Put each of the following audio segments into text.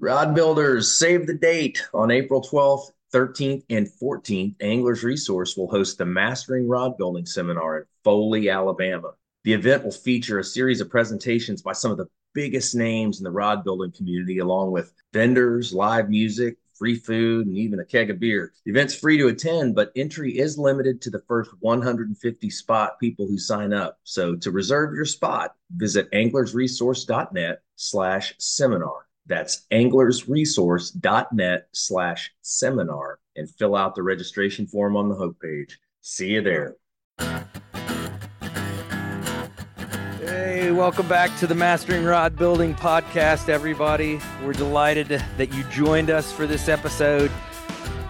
Rod Builders, save the date on April 12th, 13th, and 14th. Anglers Resource will host the Mastering Rod Building Seminar in Foley, Alabama. The event will feature a series of presentations by some of the biggest names in the rod building community, along with vendors, live music, free food, and even a keg of beer. The event's free to attend, but entry is limited to the first 150 spot people who sign up. So to reserve your spot, visit anglersresource.net slash seminar. That's anglersresource.net slash seminar and fill out the registration form on the homepage. See you there. Hey, welcome back to the Mastering Rod Building Podcast, everybody. We're delighted that you joined us for this episode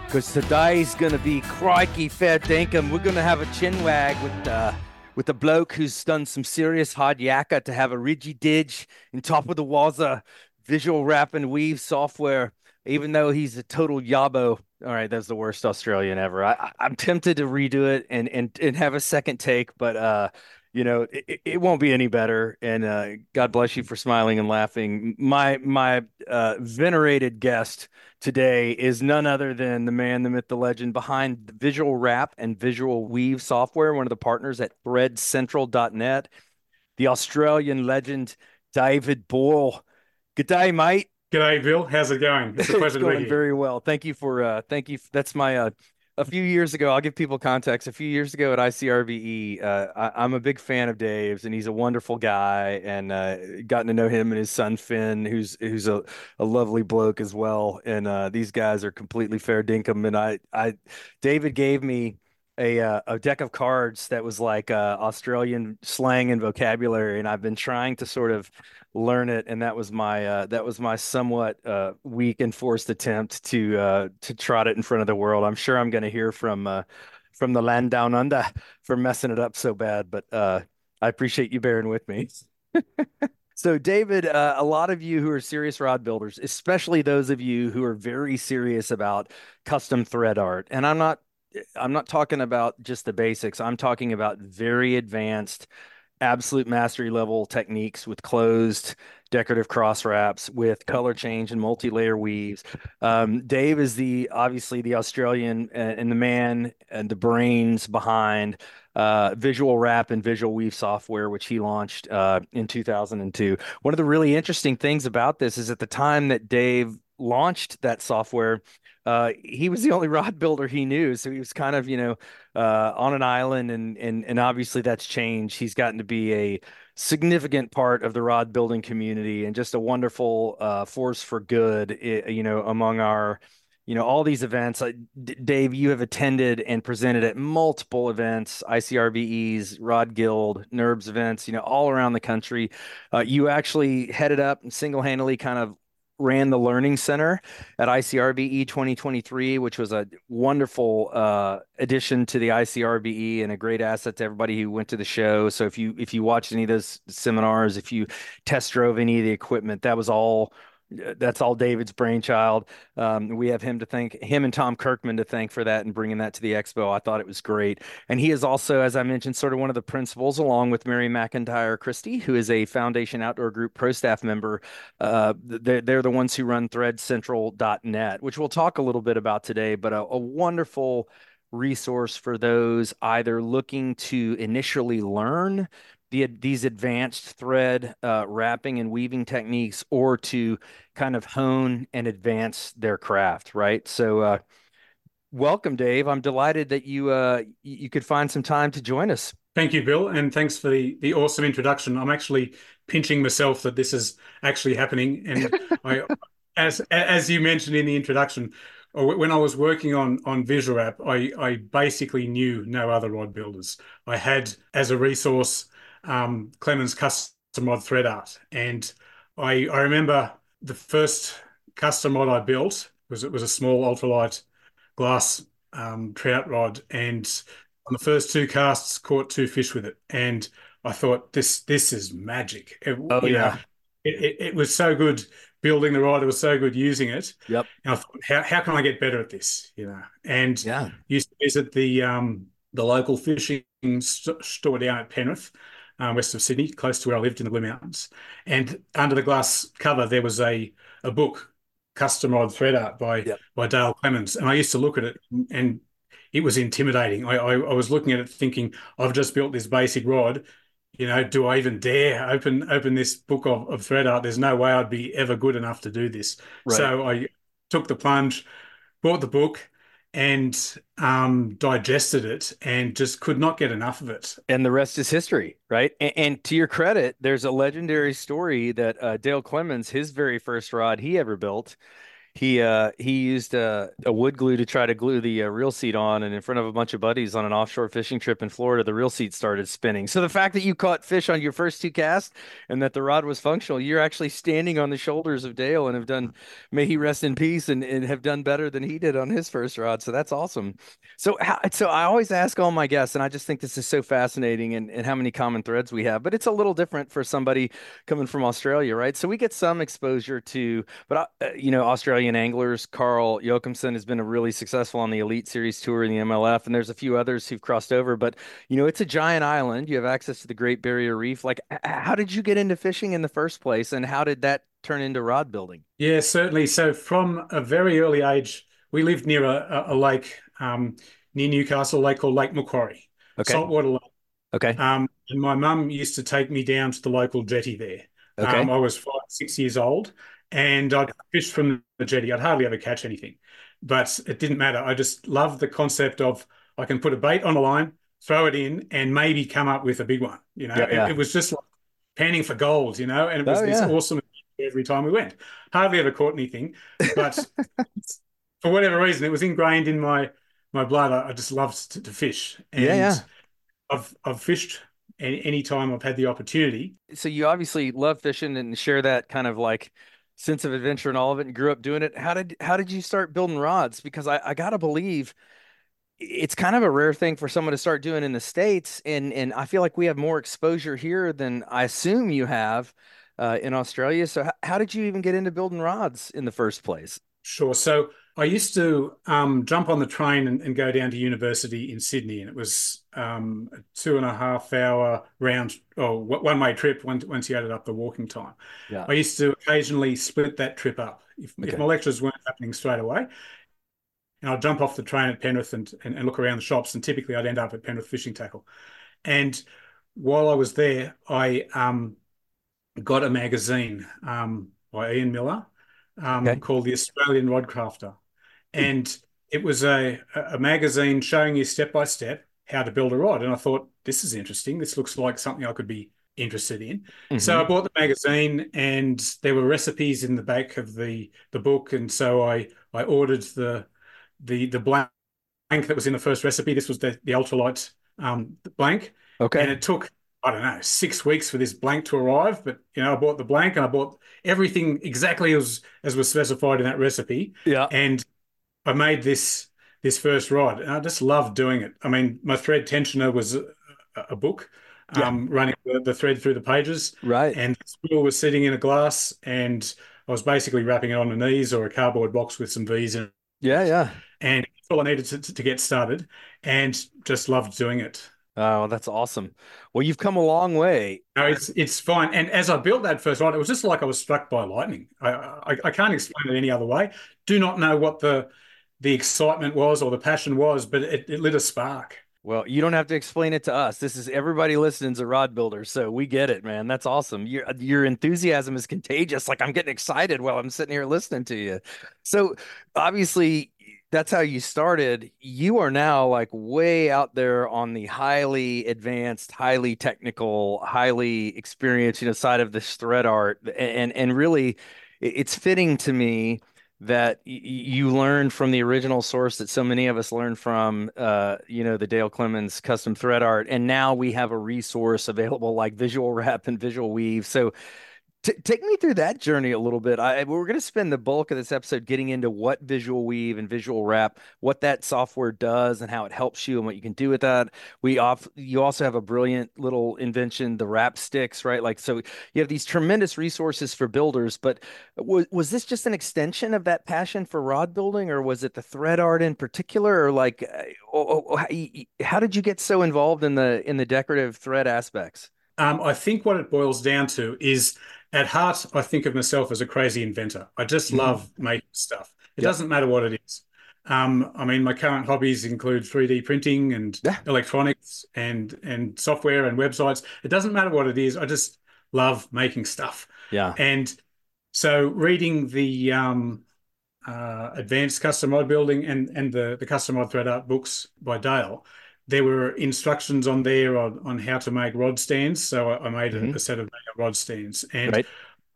because today's going to be crikey fair dinkum. We're going to have a chin wag with uh, with a bloke who's done some serious hard yakka to have a Ridgy Dig in top of the Waza visual wrap and weave software, even though he's a total yabo. All right, that's the worst Australian ever. I, I'm tempted to redo it and and and have a second take, but uh, you know, it, it won't be any better. And uh, God bless you for smiling and laughing. My my uh, venerated guest today is none other than the man, the myth, the legend behind the Visual Wrap and Visual Weave software, one of the partners at ThreadCentral.net, the Australian legend David Boyle. Good day, mate. G'day, Bill. How's it going? It's a pleasure it's going to be here. Very well. Thank you for uh thank you. That's my uh a few years ago, I'll give people context. A few years ago at ICRBE, uh, I, am a big fan of Dave's, and he's a wonderful guy. And uh, gotten to know him and his son Finn, who's who's a, a lovely bloke as well. And uh, these guys are completely fair dinkum. And I, I, David gave me a uh, a deck of cards that was like uh, Australian slang and vocabulary, and I've been trying to sort of learn it, and that was my uh, that was my somewhat uh, weak and forced attempt to uh, to trot it in front of the world. I'm sure I'm going to hear from uh, from the land down under for messing it up so bad, but uh, I appreciate you bearing with me. So, David, uh, a lot of you who are serious rod builders, especially those of you who are very serious about custom thread art, and I'm not I'm not talking about just the basics. I'm talking about very advanced, absolute mastery level techniques with closed decorative cross wraps, with color change and multi-layer weaves. Um, Dave is the obviously the Australian and, and the man and the brains behind uh, visual wrap and visual weave software, which he launched uh, in 2002. One of the really interesting things about this is at the time that Dave launched that software, uh, he was the only rod builder he knew, so he was kind of you know uh, on an island, and and and obviously that's changed. He's gotten to be a significant part of the rod building community and just a wonderful uh, force for good. You know, among our you know all these events dave you have attended and presented at multiple events icrbes rod guild nerbs events you know all around the country uh, you actually headed up and single-handedly kind of ran the Learning Center at ICRBE 2023, which was a wonderful uh, addition to the ICRBE and a great asset to everybody who went to the show. So if you if you watched any of those seminars, if you test drove any of the equipment, that was all that's all David's brainchild. Um, we have him to thank, him and Tom Kirkman to thank for that and bringing that to the expo. I thought it was great. And he is also, as I mentioned, sort of one of the principals, along with Mary McIntyre Christie, who is a Foundation Outdoor Group pro staff member. Uh, they're, they're the ones who run threadcentral.net, which we'll talk a little bit about today, but a, a wonderful resource for those either looking to initially learn the, these advanced thread uh, wrapping and weaving techniques or to kind of hone and advance their craft right? So uh, welcome dave. I'm delighted that you uh, you could find some time to join us. Thank you bill and thanks for the the awesome introduction. I'm actually pinching myself that this is actually happening and i as as you mentioned in the introduction when I was working on on Visual Wrap, I, I basically knew no other rod builders. I had as a resource um, Clemens custom rod thread art. And I, I remember the first custom rod I built was it was a small ultralight glass um, trout rod, and on the first two casts, caught two fish with it. And I thought this this is magic. It, oh yeah, it, it, it, was so good building the rod. It was so good using it. Yep. And I thought, how, how can I get better at this? You know, and yeah, used to visit the um, the local fishing st- store down at Penrith uh, west of Sydney, close to where I lived in the Blue Mountains. And under the glass cover, there was a, a book Custom Rod Thread Art by Yep. by Dale Clemens, and I used to look at it and it was intimidating. I, I, I was looking at it thinking, I've just built this basic rod. You know, do I even dare open open this book of, of thread art? There's no way I'd be ever good enough to do this. Right. So I took the plunge, bought the book, and um, digested it, and just could not get enough of it. And the rest is history, right? And, and to your credit, there's a legendary story that uh, Dale Clemens, his very first rod he ever built, he uh he used uh, a wood glue to try to glue the uh, reel seat on and in front of a bunch of buddies on an offshore fishing trip in Florida the reel seat started spinning. So the fact that you caught fish on your first two casts and that the rod was functional you're actually standing on the shoulders of Dale and have done may he rest in peace and, and have done better than he did on his first rod. So that's awesome. So how, so I always ask all my guests and I just think this is so fascinating and, and how many common threads we have but it's a little different for somebody coming from Australia right? So we get some exposure to but uh, you know Australian anglers. Carl Jocumsen has been a really successful on the Elite Series Tour in the MLF, and there's a few others who've crossed over. But you know, it's a giant island. You have access to the Great Barrier Reef. Like, how did you get into fishing in the first place, and how did that turn into rod building? Yeah, certainly. So from a very early age, we lived near a, a lake um, near Newcastle, a lake called Lake Macquarie, okay. saltwater lake. Okay. Um, and my mum used to take me down to the local jetty there. Okay. Um, I was five, six years old, and I'd fish from the jetty. I'd hardly ever catch anything, but it didn't matter. I just loved the concept of I can put a bait on a line, throw it in, and maybe come up with a big one. You know, Yeah, yeah. It, it was just like panning for gold. You know, and it was Oh, this yeah. awesome every time we went. Hardly ever caught anything, but for whatever reason, it was ingrained in my my blood. I, I just loved to, to fish, and Yeah, yeah. I've I've fished any, any time I've had the opportunity. So you obviously love fishing and share that kind of like sense of adventure and all of it, and grew up doing it. How did how did you start building rods? Because I, I gotta believe it's kind of a rare thing for someone to start doing in the States, and and I feel like we have more exposure here than I assume you have uh, in Australia. So how, how did you even get into building rods in the first place? Sure. So I used to um, jump on the train and, and go down to university in Sydney, and it was um, a two and a half hour round or one way trip once, once you added up the walking time. Yeah. I used to occasionally split that trip up if, Okay. if my lectures weren't happening straight away. And I'd jump off the train at Penrith and, and, and look around the shops, and typically I'd end up at Penrith Fishing Tackle. And while I was there, I um, got a magazine um, by Ian Miller um, Okay. called The Australian Rod Crafter. And it was a, a magazine showing you step by step how to build a rod. And I thought, this is interesting. This looks like something I could be interested in. So I bought the magazine, and there were recipes in the back of the the book, and so I I ordered the the the blank that was in the first recipe. This was the the ultralight um, blank, okay. and it took I don't know six weeks for this blank to arrive. But you know, I bought the blank, and I bought everything exactly as as was specified in that recipe, yeah. and I made this this first rod, and I just loved doing it. I mean, my thread tensioner was a, a book. Yeah. Um, running the, the thread through the pages, Right. and the spool was sitting in a glass, and I was basically wrapping it on a knees or a cardboard box with some V's in it. Yeah. Yeah. And that's all I needed to, to get started, and just loved doing it. Oh, that's awesome. Well, you've come a long way. No, it's it's fine. And as I built that first rod, it was just like I was struck by lightning. I, I I can't explain it any other way. Do not know what the the excitement was or the passion was, but it, it lit a spark. Well, you don't have to explain it to us. This is everybody listening's a rod builder, so we get it, man. That's awesome. Your your enthusiasm is contagious. Like I'm getting excited while I'm sitting here listening to you. So obviously that's how you started. You are now like way out there on the highly advanced, highly technical, highly experienced, you know, side of this thread art. And and really it's fitting to me that y- you learned from the original source that so many of us learned from, uh, you know, the Dale Clemens custom thread art, and now we have a resource available like Visual Wrap and Visual Weave. So, take me through that journey a little bit. I, we're going to spend the bulk of this episode getting into what Visual Weave and Visual Wrap, what that software does, and how it helps you, and what you can do with that. We off, you also have a brilliant little invention, the wrap sticks, right? Like, so you have these tremendous resources for builders, but was was this just an extension of that passion for rod building, or was it the thread art in particular, or like, uh, oh, oh, how, how did you get so involved in the in the decorative thread aspects? Um, I think what it boils down to is at heart, I think of myself as a crazy inventor. I just mm-hmm. love making stuff. It yep. doesn't matter what it is. Um, I mean, my current hobbies include 3D printing and yeah. electronics and and software and websites. It doesn't matter what it is. I just love making stuff. Yeah. And so reading the um, uh, advanced custom rod building and and the the custom rod thread art books by Dale, there were instructions on there on, on how to make rod stands. So I, I made mm-hmm. a, a, set of rod stands, and right.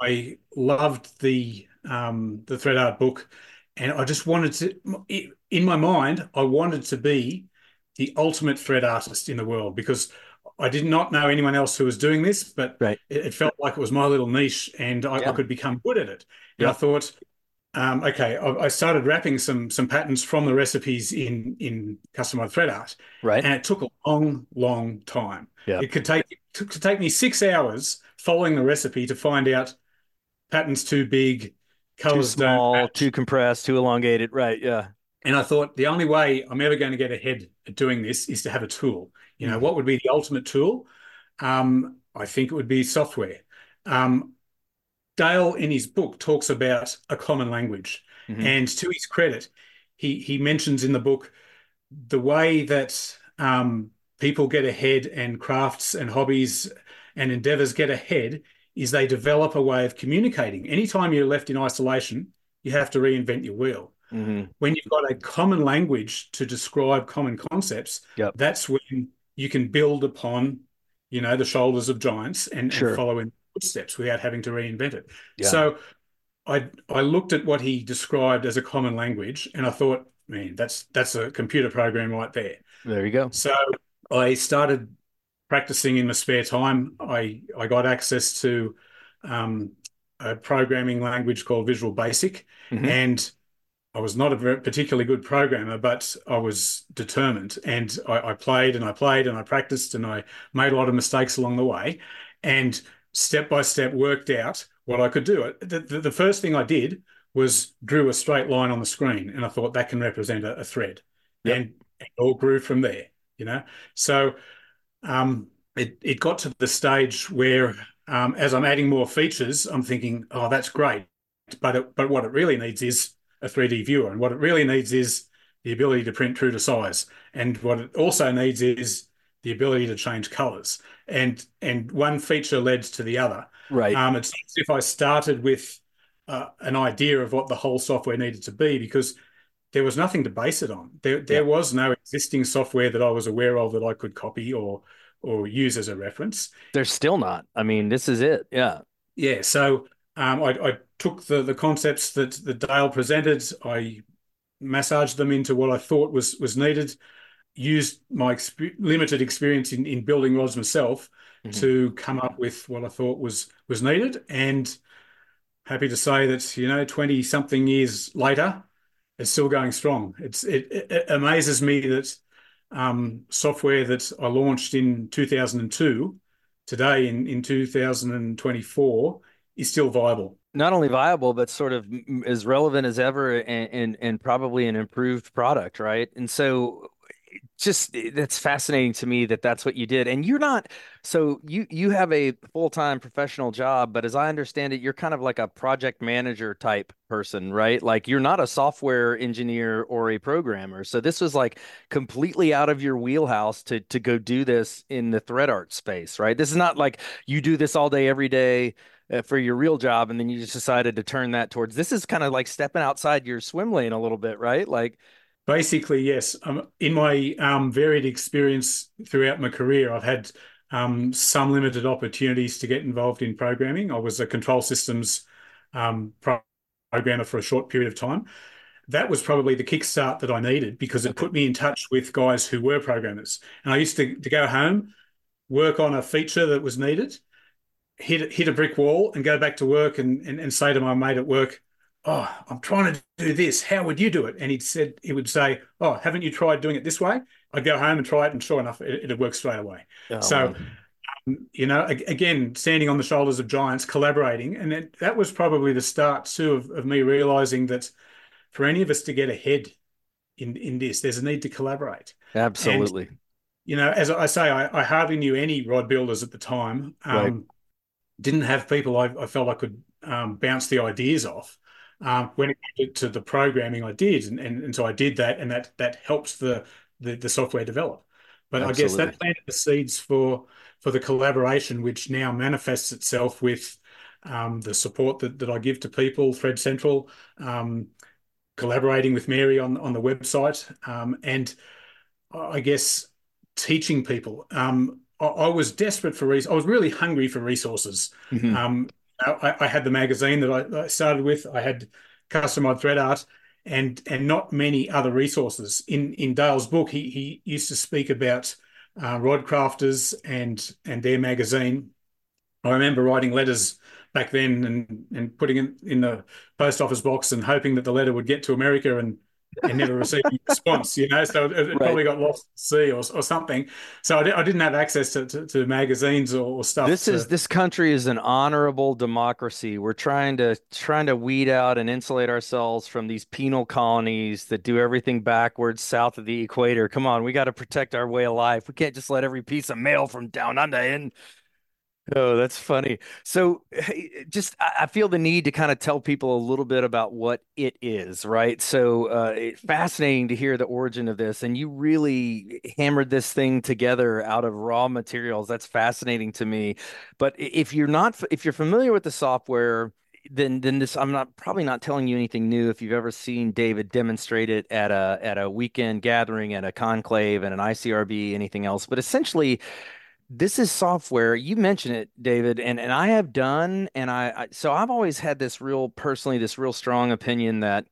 I loved the um, the thread art book and I just wanted to, in my mind, I wanted to be the ultimate thread artist in the world because I did not know anyone else who was doing this, but right. it, it, felt like it was my little niche and I, yeah. I could become good at it. And yeah. I thought, um, okay, I, I, started wrapping some some patterns from the recipes in in customized thread art, right? And it took a long, long time. Yeah. It could take it took to take me six hours following the recipe to find out patterns too big, colors too small, too compressed, too elongated. Right. Yeah. And I thought the only way I'm ever going to get ahead at doing this is to have a tool. You know, mm. what would be the ultimate tool? Um, I think it would be software. Um, Dale, in his book, talks about a common language. Mm-hmm. And to his credit, he, he mentions in the book the way that um, people get ahead and crafts and hobbies and endeavors get ahead is they develop a way of communicating. Anytime you're left in isolation, you have to reinvent your wheel. Mm-hmm. When you've got a common language to describe common concepts, yep. that's when you can build upon, you know, the shoulders of giants and, sure. and follow in footsteps without having to reinvent it. Yeah. So I I looked at what he described as a common language and I thought, man, that's that's a computer program right there. There you go. So I started practicing in my spare time, I I got access to um, a programming language called Visual Basic, mm-hmm. and I was not a particularly good programmer, but I was determined, and I, I, played and I played and I practiced and I made a lot of mistakes along the way, and step by step worked out what I could do. The, the, the first thing I did was drew a straight line on the screen, and I thought that can represent a, a thread, yep. and it all grew from there. You know, so um, it, it got to the stage where, um, as I'm adding more features, I'm thinking, oh, that's great. But, it, but what it really needs is a 3D viewer. And what it really needs is the ability to print true to size. And what it also needs is the ability to change colors. And and one feature leads to the other. Right. Um, it's as if I started with uh, an idea of what the whole software needed to be because there was nothing to base it on. There, there yeah. was no existing software that I was aware of that I could copy or or use as a reference. There's still not. I mean, this is it. Yeah. Yeah. So um, I, I, took the the concepts that that Dale presented. I massaged them into what I thought was was needed. Used my exp- limited experience in, in building rods myself mm-hmm. to come up with what I thought was was needed. And happy to say that you know, twenty something years later, it's still going strong. It's it, it amazes me that um, software that I launched in 2002 today in in 2024 is still viable. Not only viable, but sort of as relevant as ever, and and, and probably an improved product, right? And so just that's fascinating to me that that's what you did and you're not so you you have a full-time professional job but as i understand it you're kind of like a project manager type person right? Like you're not a software engineer or a programmer so this was like completely out of your wheelhouse to to go do this in the thread art space right? This is not like you do this all day every day uh, for your real job and then you just decided to turn that towards this is kind of like stepping outside your swim lane a little bit right? Like Basically, yes. Um, in my um, varied experience throughout my career, I've had um, some limited opportunities to get involved in programming. I was a control systems um, programmer for a short period of time. That was probably the kickstart that I needed because it put me in touch with guys who were programmers. And I used to, to go home, work on a feature that was needed, hit hit a brick wall, and go back to work and, and, and say to my mate at work, oh, I'm trying to do this. How would you do it? And he said, he would say, oh, haven't you tried doing it this way? I'd go home and try it, and sure enough, it, it'd work straight away. Oh, so, um, you know, again, standing on the shoulders of giants, collaborating, and it, that was probably the start too of, of me realizing that for any of us to get ahead in in this, there's a need to collaborate. Absolutely. And, you know, as I say, I, I, hardly knew any rod builders at the time. Um, right didn't have people I, I felt I could um, bounce the ideas off. Um, when it came to the programming, I did, and, and, and so I did that, and that that helps the the, the software develop. But Absolutely. I guess that planted the seeds for for the collaboration, which now manifests itself with um, the support that, that I give to people, Thread Central, um, collaborating with Mary on on the website, um, and I guess teaching people. Um, I, I, was desperate for res- I was really hungry for resources. Mm-hmm. I, I, had the magazine that I, I, started with. I had custom thread art, and and not many other resources. In in Dale's book, he he used to speak about uh, rod crafters and and their magazine. I remember writing letters back then and and putting it in the post office box and hoping that the letter would get to America and and never received a response, you know, so it, it right. probably got lost at sea or, or something. So I, I, didn't have access to, to, to magazines or, or, stuff. This to... is this country is an honorable democracy. We're trying to trying to weed out and insulate ourselves from these penal colonies that do everything backwards south of the equator. Come on, we got to protect our way of life. We can't just let every piece of mail from down under in Oh, that's funny. So, just I feel the need to kind of tell people a little bit about what it is, right? So, uh, it's fascinating to hear the origin of this, and you really hammered this thing together out of raw materials. That's fascinating to me. But if you're not, if you're familiar with the software, then then this I'm not probably not telling you anything new if you've ever seen David demonstrate it at a at a weekend gathering at a conclave and an ICRB anything else but essentially this is software you mentioned it david and, and i have done and I, I so i've always had this real personally this real strong opinion that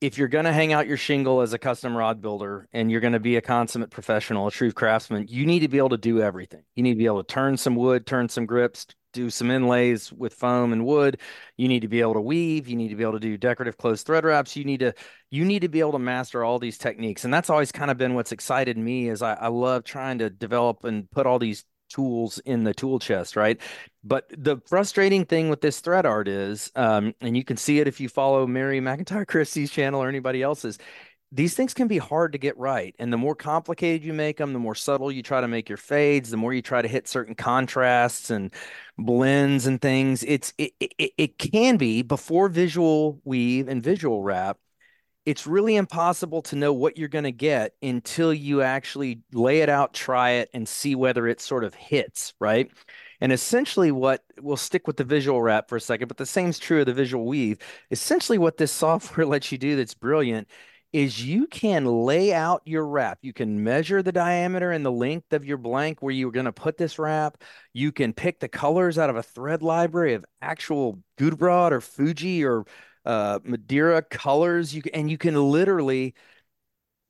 if you're going to hang out your shingle as a custom rod builder and you're going to be a consummate professional a true craftsman you need to be able to do everything. You need to be able to turn some wood turn some grips do some inlays with foam and wood. You need to be able to weave. You need to be able to do decorative closed thread wraps. You need to you need to be able to master all these techniques. And that's always kind of been what's excited me is I, I love trying to develop and put all these tools in the tool chest, right? But the frustrating thing with this thread art is, um, and you can see it if you follow Mary McIntyre Christie's channel or anybody else's, these things can be hard to get right. And the more complicated you make them, the more subtle you try to make your fades, the more you try to hit certain contrasts and blends and things. It's it, it, it can be before visual weave and visual wrap. It's really impossible to know what you're going to get until you actually lay it out, try it, and see whether it sort of hits, right? And essentially, what we'll stick with the visual wrap for a second, but the same is true of the visual weave. Essentially, what this software lets you do that's brilliant is you can lay out your wrap. You can measure the diameter and the length of your blank where you're going to put this wrap. You can pick the colors out of a thread library of actual Gudebrod or Fuji or uh, Madeira colors. You can, and you can literally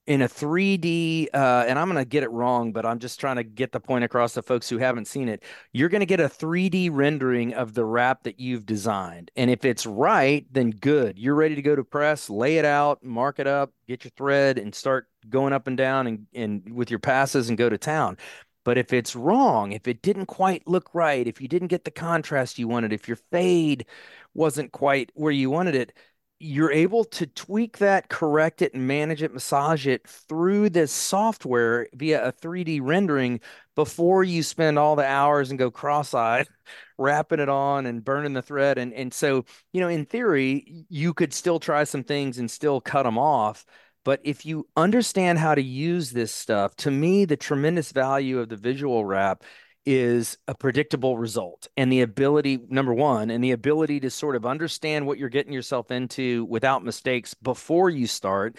in a 3D, uh, and I'm going to get it wrong, but I'm just trying to get the point across to folks who haven't seen it. You're going to get a 3D rendering of the wrap that you've designed. And if it's right, then good. You're ready to go to press, lay it out, mark it up, get your thread, and start going up and down and, and with your passes and go to town. But if it's wrong, if it didn't quite look right, if you didn't get the contrast you wanted, if your fade wasn't quite where you wanted it, you're able to tweak that, correct it, and manage it, massage it through this software via a 3D rendering before you spend all the hours and go cross-eyed wrapping it on and burning the thread. And and so, you know, in theory, you could still try some things and still cut them off. But if you understand how to use this stuff, to me, the tremendous value of the visual wrap is a predictable result. And the ability number one and the ability to sort of understand what you're getting yourself into without mistakes before you start.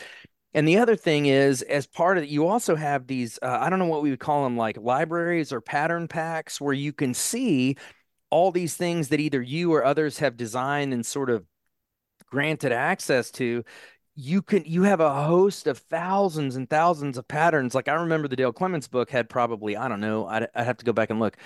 And the other thing is as part of it you also have these uh, i don't know what we would call them like libraries or pattern packs where you can see all these things that either you or others have designed and sort of granted access to you can you have a host of thousands and thousands of patterns like i remember the dale clemens book had probably i don't know i'd, I'd have to go back and look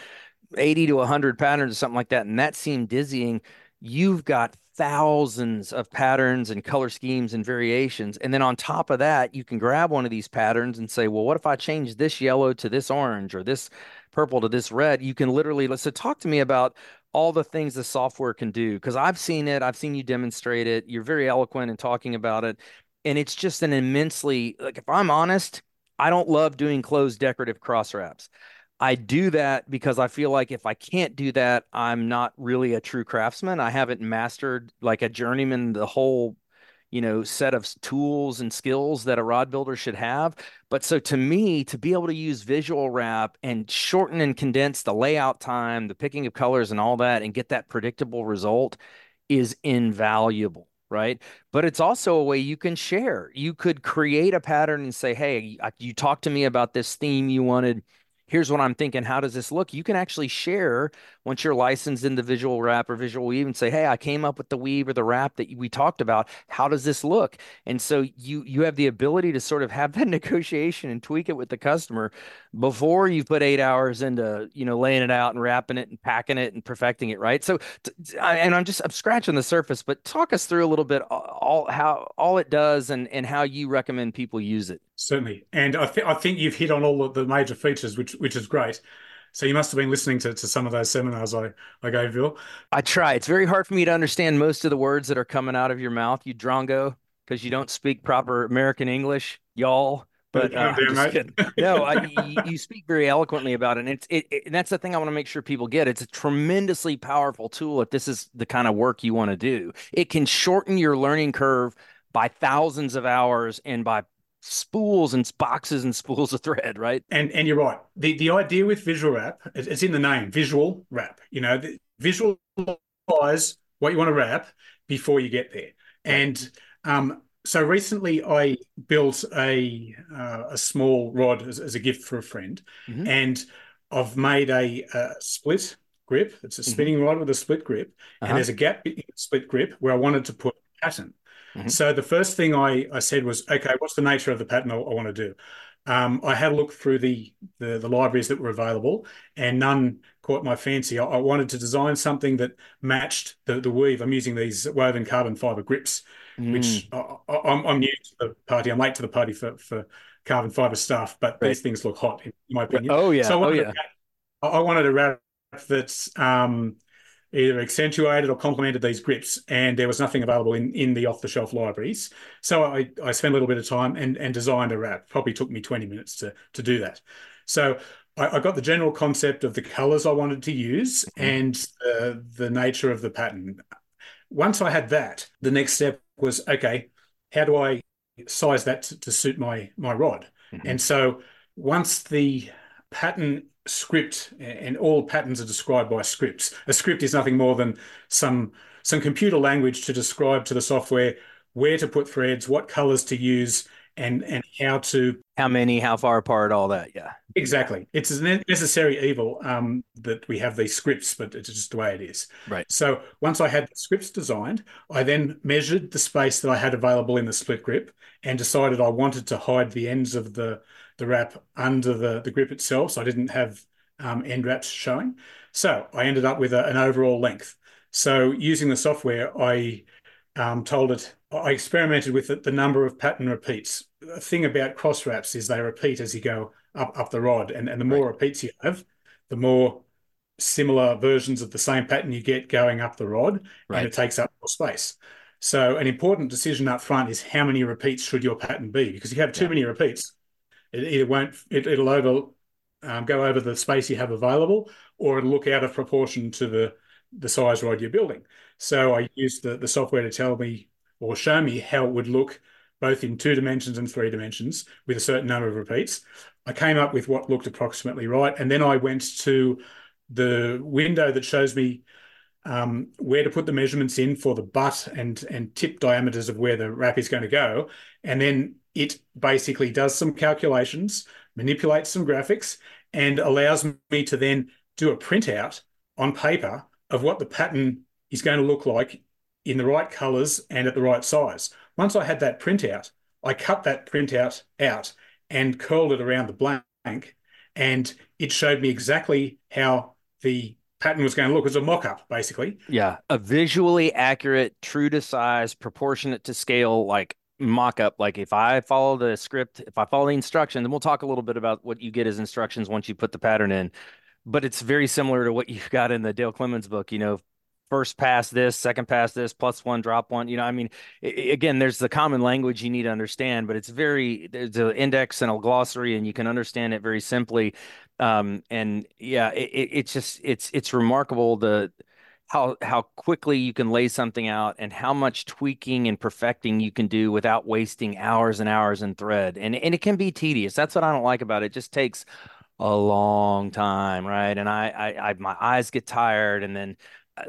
80 to 100 patterns or something like that and that seemed dizzying. You've got thousands of patterns and color schemes and variations and then on top of that you can grab one of these patterns and say well what if i change this yellow to this orange or this purple to this red? You can literally let's so talk to me about all the things the software can do because I've seen it, I've seen you demonstrate it. You're very eloquent in talking about it, and it's just an immensely like if I'm honest, I don't love doing closed decorative cross wraps. I do that because I feel like if I can't do that, I'm not really a true craftsman. I haven't mastered like a journeyman the whole you know set of tools and skills that a rod builder should have but so to me to be able to use visual wrap and shorten and condense the layout time the picking of colors and all that and get that predictable result is invaluable right but it's also a way you can share you could create a pattern and say hey you talked to me about this theme you wanted here's what I'm thinking. How does this look? You can actually share once you're licensed in the visual wrap or visual weave and say, Hey, I came up with the weave or the wrap that we talked about. How does this look? And so you, you have the ability to sort of have that negotiation and tweak it with the customer before you put eight hours into, you know, laying it out and wrapping it and packing it and perfecting it. Right. So, and I'm just, I'm scratching the surface, but talk us through a little bit all how all it does and, and how you recommend people use it. Certainly. And I, th- I think you've hit on all of the major features, which which is great. So you must have been listening to, to some of those seminars I, I gave Bill. I try. It's very hard for me to understand most of the words that are coming out of your mouth, you drongo, because you don't speak proper American English, y'all. But uh, no, I, you, you, speak very eloquently about it. And it's it, it, and that's the thing I want to make sure people get. It's a tremendously powerful tool if this is the kind of work you want to do. It can shorten your learning curve by thousands of hours and by spools and boxes and spools of thread, right? And and you're right. The the idea with visual wrap, it's in the name, visual wrap. You know, the, visualize what you want to wrap before you get there. And um, so recently, I built a uh, a small rod as, as, a gift for a friend, mm-hmm. and I've made a, a, split grip. It's a mm-hmm. spinning mm-hmm. rod with a split grip, uh-huh. and there's a gap in the split grip where I wanted to put a pattern. Mm-hmm. So the first thing I, I said was, okay, what's the nature of the pattern I, I want to do? Um, I had a look through the, the, the libraries that were available, and none caught my fancy. I, I, wanted to design something that matched the, the weave. I'm using these woven carbon fiber grips, mm. which I, am new to the party. I'm late to the party for, for carbon fiber stuff, but right. these things look hot in my opinion. Oh yeah. So I wanted, oh, yeah. A, I wanted a wrap that's um, either accentuated or complemented these grips, and there was nothing available in, in the off the shelf libraries. So I, I spent a little bit of time and, and designed a wrap. Probably took me 20 minutes to, to do that. So I, I got the general concept of the colors I wanted to use mm-hmm. and uh, the nature of the pattern. Once I had that, the next step was okay, how do I size that to, to suit my my rod? Mm-hmm. And so once the pattern script and all patterns are described by scripts. A script is nothing more than some some computer language to describe to the software where to put threads, what colors to use, and and how to how many, how far apart, all that. Yeah, exactly. It's a necessary evil um, that we have these scripts, but it's just the way it is. Right. So once I had the scripts designed, I then measured the space that I had available in the split grip and decided I wanted to hide the ends of the the wrap under the, the grip itself, so I didn't have um, end wraps showing. So I ended up with a, an overall length. So using the software, I um, told it, I experimented with it, the number of pattern repeats. The thing about cross wraps is they repeat as you go up, up the rod. And, and the more right. repeats you have, the more similar versions of the same pattern you get going up the rod, right. and it takes up more space. So an important decision up front is how many repeats should your pattern be? Because if you have too yeah. many repeats, it either won't it, it'll over um, go over the space you have available, or it'll look out of proportion to the the size rod you're building. So I used the, the software to tell me or show me how it would look both in two dimensions and three dimensions with a certain number of repeats. I came up with what looked approximately right, and then I went to the window that shows me um, where to put the measurements in for the butt and and tip diameters of where the wrap is going to go, and then it basically does some calculations, manipulates some graphics, and allows me to then do a printout on paper of what the pattern is going to look like in the right colors and at the right size. Once I had that printout, I cut that printout out and curled it around the blank, and it showed me exactly how the pattern was going to look. Was a mock-up, basically. Yeah, a visually accurate, true to size, proportionate to scale, like mock up like if i follow the script if i follow the instruction then we'll talk a little bit about what you get as instructions once you put the pattern in but it's very similar to what you've got in the dale clemens book you know first pass this, second pass this, plus one, drop one. You know, I mean, again, there's the common language you need to understand, but it's very there's an index and a glossary, and you can understand it very simply. Um, and yeah, it, it's just it's it's remarkable the how how quickly you can lay something out and how much tweaking and perfecting you can do without wasting hours and hours in thread. And and it can be tedious. That's what I don't like about it. It just takes a long time, right? And I I, I my eyes get tired and then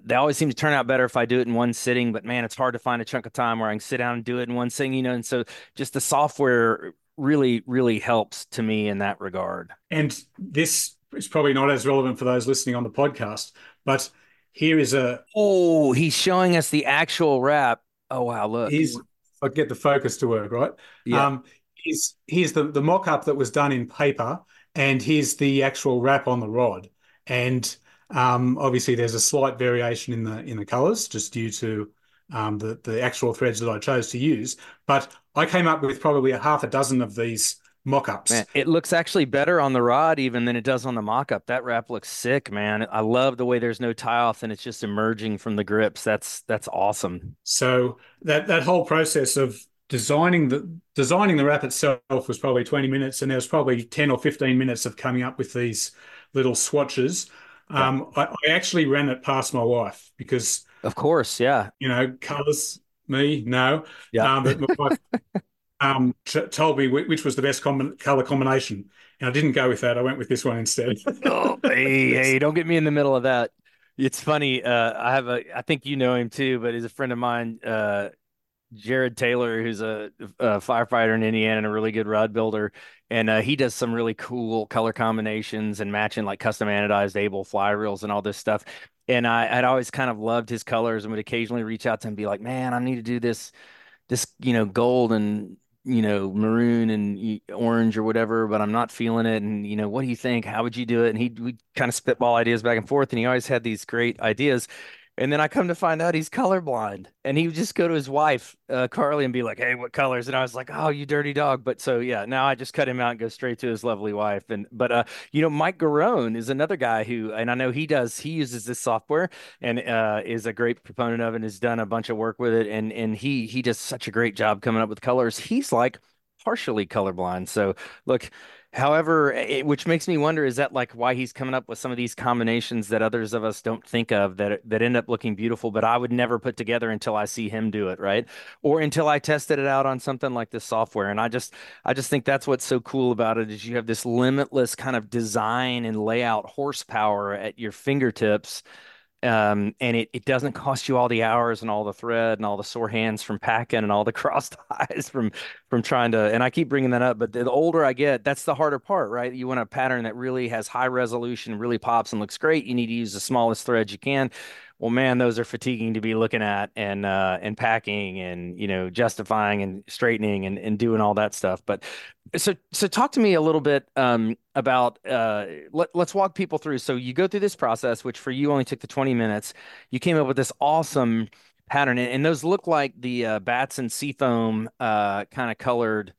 they always seem to turn out better if I do it in one sitting, but man, it's hard to find a chunk of time where I can sit down and do it in one sitting, you know. And so just the software really, really helps to me in that regard. And this is probably not as relevant for those listening on the podcast, but here is a Oh, he's showing us the actual wrap. Oh wow, look. He's I get the focus to work, right? Yeah. Um here's here's the, the mock-up that was done in paper and here's the actual wrap on the rod. And um, obviously, there's a slight variation in the in the colours just due to um, the the actual threads that I chose to use. But I came up with probably a half a dozen of these mock-ups. Man, it looks actually better on the rod even than it does on the mock-up. That wrap looks sick, man. I love the way there's no tie off and it's just emerging from the grips. That's that's awesome. So that that whole process of designing the designing the wrap itself was probably 20 minutes and there was probably 10 or 15 minutes of coming up with these little swatches um, I, I, actually ran it past my wife because, of course, yeah, you know, colors me no, yeah. Um, but my wife um, t- told me which was the best com- color combination, and I didn't go with that. I went with this one instead. oh, hey, hey, don't get me in the middle of that. It's funny. Uh, I have a, I think you know him too, but he's a friend of mine. Uh, Jared Taylor, who's a, a, firefighter in Indiana and a really good rod builder, and uh, he does some really cool color combinations and matching like custom anodized Abel fly reels and all this stuff. And I, I'd always kind of loved his colors and would occasionally reach out to him and be like, "Man, I need to do this, this you know gold and you know maroon and orange or whatever, but I'm not feeling it. And you know, what do you think? How would you do it?" And he we kind of spitball ideas back and forth, and he always had these great ideas. And then I come to find out he's colorblind. And he would just go to his wife, uh, Carly, and be like, Hey, what colors? And I was like, Oh, you dirty dog. But so, yeah, now I just cut him out and go straight to his lovely wife. And, but, uh, you know, Mike Garone is another guy who, and I know he does, he uses this software and, uh, is a great proponent of it and has done a bunch of work with it. And, and he, he does such a great job coming up with colors. He's like partially colorblind. So, look, However, it, which makes me wonder is that like why he's coming up with some of these combinations that others of us don't think of that eh, that end up looking beautiful, but I would never put together until I see him do it, right? Or until I tested it out on something like this software. And I just I just think that's what's so cool about it is you have this limitless kind of design and layout horsepower at your fingertips um, and it, it doesn't cost you all the hours and all the thread and all the sore hands from packing and all the crossed eyes from from trying to and i keep bringing that up but the, older i get that's the harder part right? You want a pattern that really has high resolution really pops and looks great. You need to use the smallest threads you can. Well man those are fatiguing to be looking at and uh and packing and you know justifying and straightening and, and doing all that stuff. But so so talk to me a little bit um about uh let, let's walk people through so you go through this process which for you only took the 20 minutes you came up with this awesome pattern and, and those look like the uh, and seafoam uh kind of colored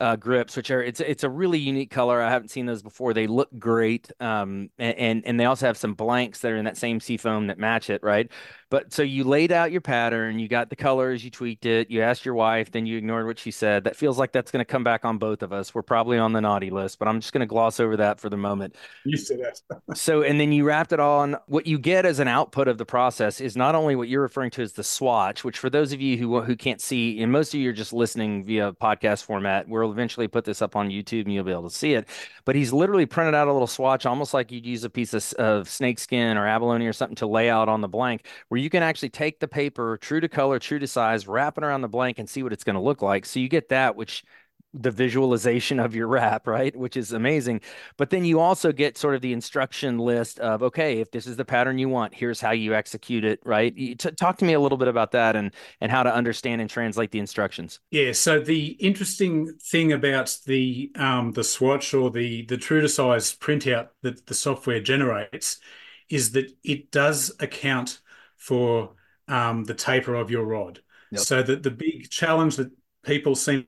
uh, grips, which are it's it's a really unique color. I haven't seen those before. They look great, um, and and they also have some blanks that are in that same seafoam that match it, right? But so you laid out your pattern, you got the colors, you tweaked it, you asked your wife, then you ignored what she said. That feels like that's going to come back on both of us. We're probably on the naughty list, but I'm just going to gloss over that for the moment. You said that. so, and then you wrapped it all on. What you get as an output of the process is not only what you're referring to as the swatch, which for those of you who who can't see, and most of you are just listening via podcast format, we'll eventually put this up on YouTube and you'll be able to see it. But he's literally printed out a little swatch, almost like you'd use a piece of, of snakeskin or abalone or something to lay out on the blank, where you can actually take the paper true to color, true to size, wrap it around the blank and see what it's going to look like. So you get that, which the visualization of your wrap, right? Which is amazing. But then you also get sort of the instruction list of, okay, if this is the pattern you want, here's how you execute it, right? T- talk to me a little bit about that and and how to understand and translate the instructions. Yeah. So the interesting thing about the um, the swatch or the the true to size printout that the software generates is that it does account for um, the taper of your rod. Yep. So that the big challenge that people seem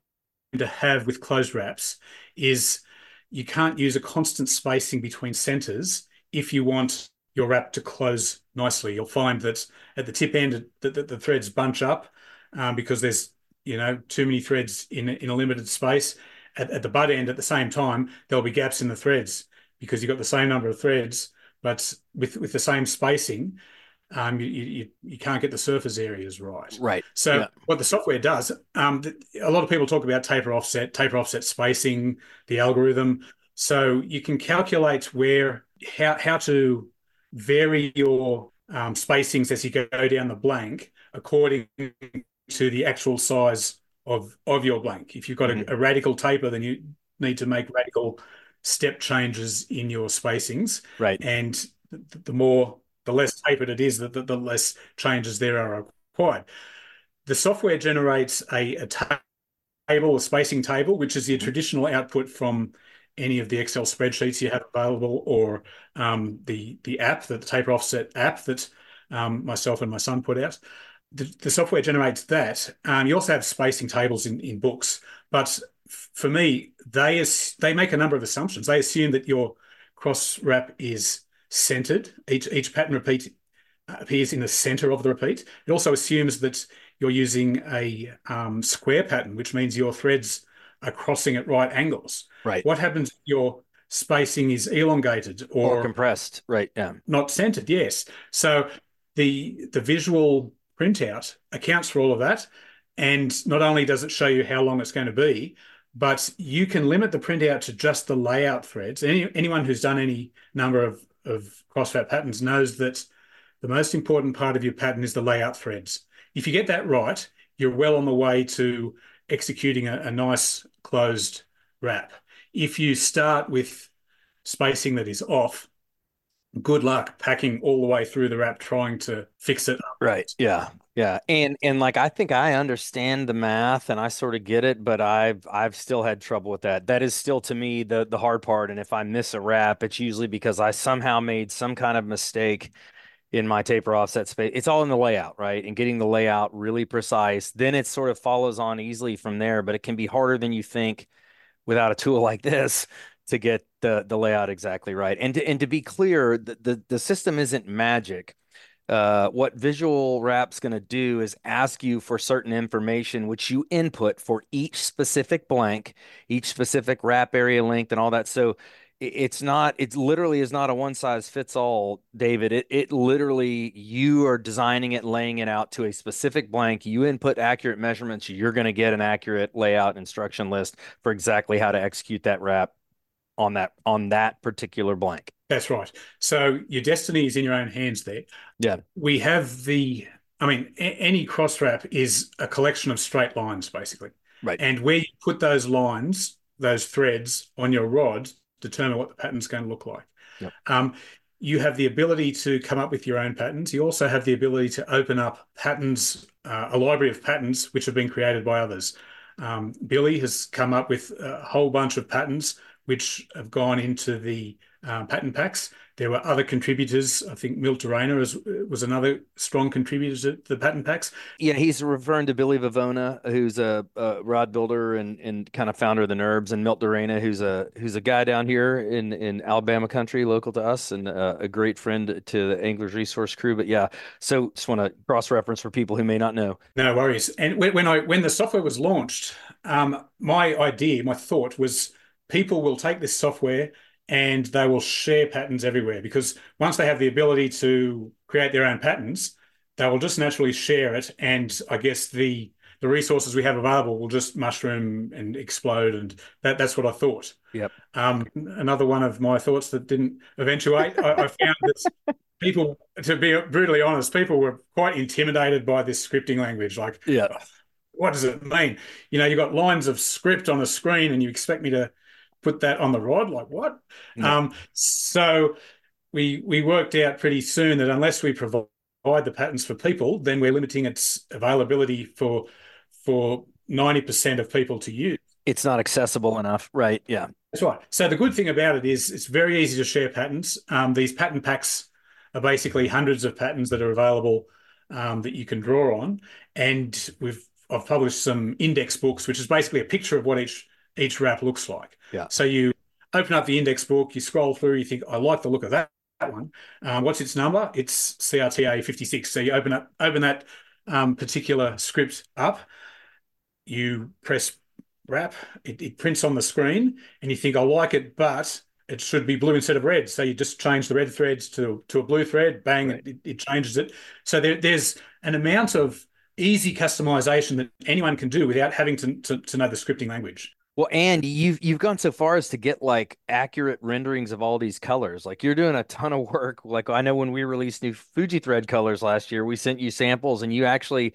to have with closed wraps is you can't use a constant spacing between centers if you want your wrap to close nicely. You'll find that at the tip end, the, the, the threads bunch up um, because there's you know too many threads in in a limited space. At, at the butt end, at the same time, there'll be gaps in the threads because you've got the same number of threads, but with with the same spacing. Um, you, you you can't get the surface areas right. Right. So Yeah. what the software does, um, a lot of people talk about taper offset, taper offset spacing, the algorithm. So you can calculate where how how to vary your um, spacings as you go down the blank according to the actual size of of your blank. If you've got Mhm. a, a radical taper, then you need to make radical step changes in your spacings, Right. and th- the more the less tapered it is, the, the, the less changes there are required. The software generates a, a table, a spacing table, which is the traditional output from any of the Excel spreadsheets you have available, or um, the the app, the taper offset app that um, myself and my son put out. The, the software generates that. Um, you also have spacing tables in, in books, but for me, they as, they make a number of assumptions. They assume that your cross wrap is centered. Each each pattern repeat uh, appears in the center of the repeat. It also assumes that you're using a um, square pattern, which means your threads are crossing at right angles. Right. What happens if your spacing is elongated Or or, compressed. Right. Yeah. not centered? Yes. So the the visual printout accounts for all of that. And not only does it show you how long it's going to be, but you can limit the printout to just the layout threads. Any, anyone who's done any number of, of cross wrap patterns knows that the most important part of your pattern is the layout threads. If you get that right, you're well on the way to executing a, a nice closed wrap. If you start with spacing that is off, good luck packing all the way through the wrap trying to fix it up. Right. Yeah. Yeah. And and like I think I understand the math and I sort of get it, but I've I've still had trouble with that. That is still to me the the hard part. And if I miss a wrap, it's usually because I somehow made some kind of mistake in my taper offset space. It's all in the layout, right? And getting the layout really precise. Then it sort of follows on easily from there, but it can be harder than you think without a tool like this to get the the layout exactly right. And to, and to be clear, the, the the system isn't magic. Uh, what Visual Wrap's going to do is ask you for certain information, which you input for each specific blank, each specific wrap area length, and all that. So it's not, it's literally is not a one size fits all, David. It it literally you are designing it, laying it out to a specific blank. You input accurate measurements, you're going to get an accurate layout instruction list for exactly how to execute that wrap on that on that particular blank. That's right. So your destiny is in your own hands there. Yeah. We have the, I mean, a- any cross wrap is a collection of straight lines, basically. Right. And where you put those lines, those threads on your rod, determine what the pattern's going to look like. Yep. Um, you have the ability to come up with your own patterns. You also have the ability to open up patterns, uh, a library of patterns which have been created by others. Um, Billy has come up with a whole bunch of patterns which have gone into the um, pattern packs. There were other contributors. I think Milt Dorena was, was another strong contributor to the pattern packs. Yeah, he's referring to Billy Vivona, who's a, a rod builder and, and kind of founder of the Nerbs, and Milt Dorena, who's a who's a guy down here in, in Alabama country, local to us, and uh, a great friend to the Anglers Resource crew. But yeah, so just want to cross reference for people who may not know. No worries. And when, when I when the software was launched, um, my idea, my thought was people will take this software and they will share patterns everywhere because once they have the ability to create their own patterns, they will just naturally share it. And I guess the the resources we have available will just mushroom and explode. And that, that's what I thought. Yep. Um, another one of my thoughts that didn't eventuate, I, I found that people, to be brutally honest, people were quite intimidated by this scripting language. Like, Yeah, what does it mean? You know, you've got lines of script on a screen and you expect me to put that on the rod? Like what? No. Um, so we we worked out pretty soon that unless we provide the patterns for people, then we're limiting its availability for for 90% of people to use. it's not accessible enough, right? Yeah, That's right. So the good thing about it is it's very easy to share patterns. Um, these pattern packs are basically hundreds of patterns that are available um, that you can draw on, and we've I've published some index books, which is basically a picture of what each each wrap looks like. Yeah. So you open up the index book, you scroll through, you think I like the look of that. one. Um, what's its number? It's CRTA 56. So you open up open that um, particular script up, you press wrap, it, it, prints on the screen, and you think I like it, but it should be blue instead of red. So you just change the red threads to to a blue thread, bang, right. it, it, changes it. So there, there's an amount of easy customization that anyone can do without having to, to, to know the scripting language. Well, and you've you've gone so far as to get like accurate renderings of all these colors. Like you're doing a ton of work. Like I know when we released new Fuji thread colors last year, we sent you samples and you actually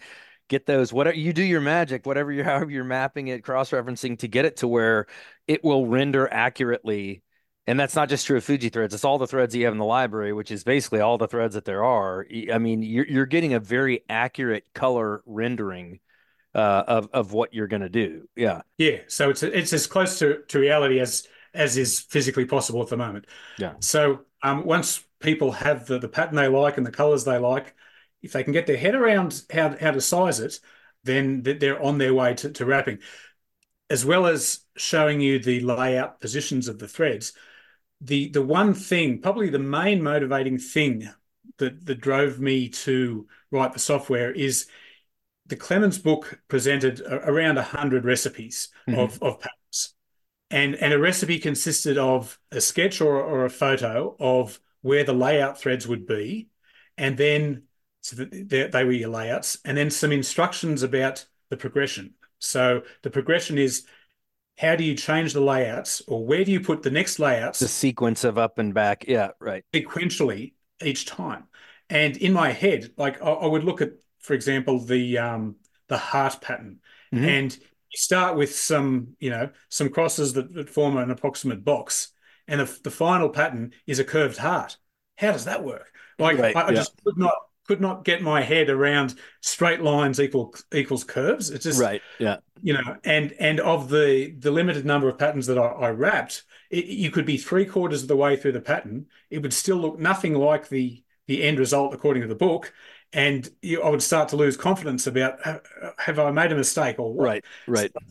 get those whatever you do your magic, whatever you however you're mapping it, cross-referencing to get it to where it will render accurately. And that's not just true of Fuji threads. It's all the threads you have in the library, which is basically all the threads that there are. I mean, you're you're getting a very accurate color rendering uh, of of what you're going to do. Yeah, yeah. So it's it's as close to, to reality as as is physically possible at the moment. Yeah. So um, once people have the the pattern they like and the colors they like, if they can get their head around how how to size it, then they're on their way to, to wrapping, as well as showing you the layout positions of the threads. The the one thing, probably the main motivating thing that that drove me to write the software is the Clemens book presented around 100 recipes mm-hmm. of, of patterns. And, and a recipe consisted of a sketch or, or a photo of where the layout threads would be. And then so they, they were your layouts. And then some instructions about the progression. So the progression is how do you change the layouts or where do you put the next layouts? The sequence of up and back. Yeah, right. Sequentially each time. And in my head, like I, I would look at for example, the um, the heart pattern, mm-hmm. and you start with some, you know, some crosses that, that form an approximate box, and the, the final pattern is a curved heart. How does that work? Like right, I, I yeah. just could not could not get my head around straight lines equal equals curves. It's just right, yeah. You know, and and of the the limited number of patterns that I, I wrapped, it, you could be three quarters of the way through the pattern. It would still look nothing like the the end result according to the book, and you, I would start to lose confidence about have I made a mistake or what? Right, right. So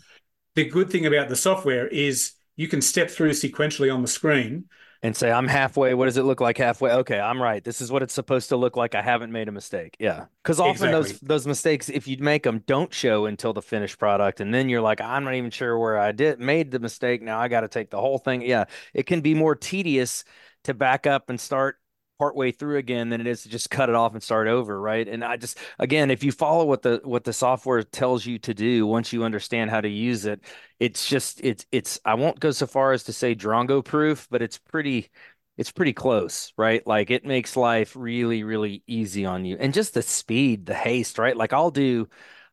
the good thing about the software is you can step through sequentially on the screen and say, I'm halfway. What does it look like halfway? Okay, I'm right. This is what it's supposed to look like. I haven't made a mistake. Yeah. Because often exactly. those those mistakes, if you make them, don't show until the finished product. And then you're like, I'm not even sure where I did made the mistake. Now I got to take the whole thing. Yeah. It can be more tedious to back up and start partway through again than it is to just cut it off and start over right? And i just again if you follow what the what the software tells you to do once you understand how to use it it's just it's it's i won't go so far as to say drongo proof but it's pretty it's pretty close right? Like it makes life really really easy on you. And just the speed the haste right? Like i'll do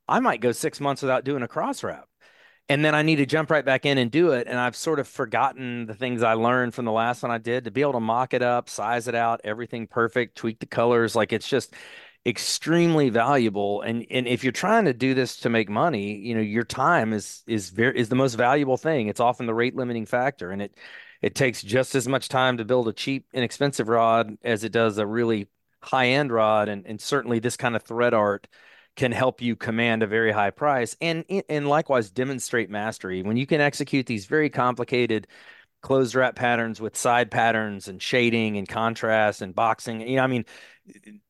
i might go six months without doing a cross wrap and then I need to jump right back in and do it. And I've sort of forgotten the things I learned from the last one I did to be able to mock it up, size it out, everything perfect, tweak the colors. Like it's just extremely valuable. And and if you're trying to do this to make money, you know, your time is is very is the most valuable thing. It's often the rate limiting factor. And it it takes just as much time to build a cheap, inexpensive rod as it does a really high end rod. And and certainly this kind of thread art can help you command a very high price and and likewise demonstrate mastery. When you can execute these very complicated closed wrap patterns with side patterns and shading and contrast and boxing you know i mean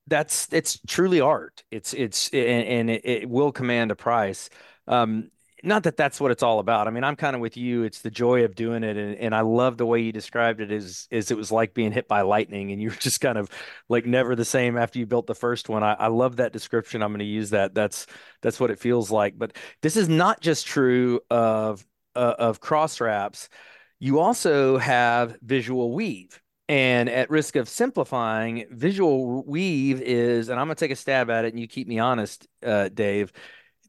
that's it's truly art. It's it's and, and it, it, will command a price. Um, not that that's what it's all about. I mean, I'm kind of with you. It's the joy of doing it, and, and I love the way you described it. Is is it was like being hit by lightning, and you're just kind of like never the same after you built the first one. I, I love that description. I'm going to use that. That's that's what it feels like. But this is not just true of uh, of cross wraps. You also have visual weave. And at risk of simplifying, visual weave is, and I'm going to take a stab at it, and you keep me honest, uh, Dave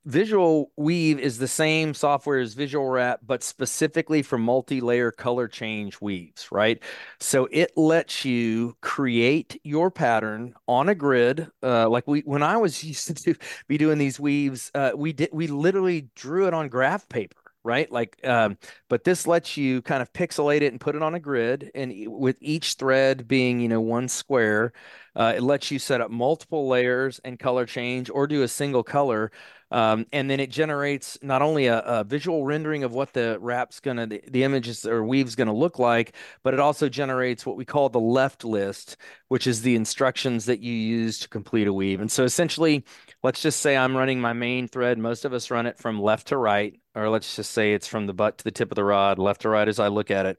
Visual Weave is the same software as Visual Wrap, but specifically for multi-layer color change weaves, right? So it lets you create your pattern on a grid. Uh, like we, when I was used to be doing these weaves, uh, we did, we literally drew it on graph paper right? Like, um, but this lets you kind of pixelate it and put it on a grid, and with each thread being, you know, one square, uh, it lets you set up multiple layers and color change, or do a single color Um, and then it generates not only a, a, visual rendering of what the wrap's gonna, the, the images or weave's gonna look like, but it also generates what we call the left list, which is the instructions that you use to complete a weave. And so essentially, let's just say I'm running my main thread. Most of us run it from left to right, or let's just say it's from the butt to the tip of the rod, left to right as I look at it.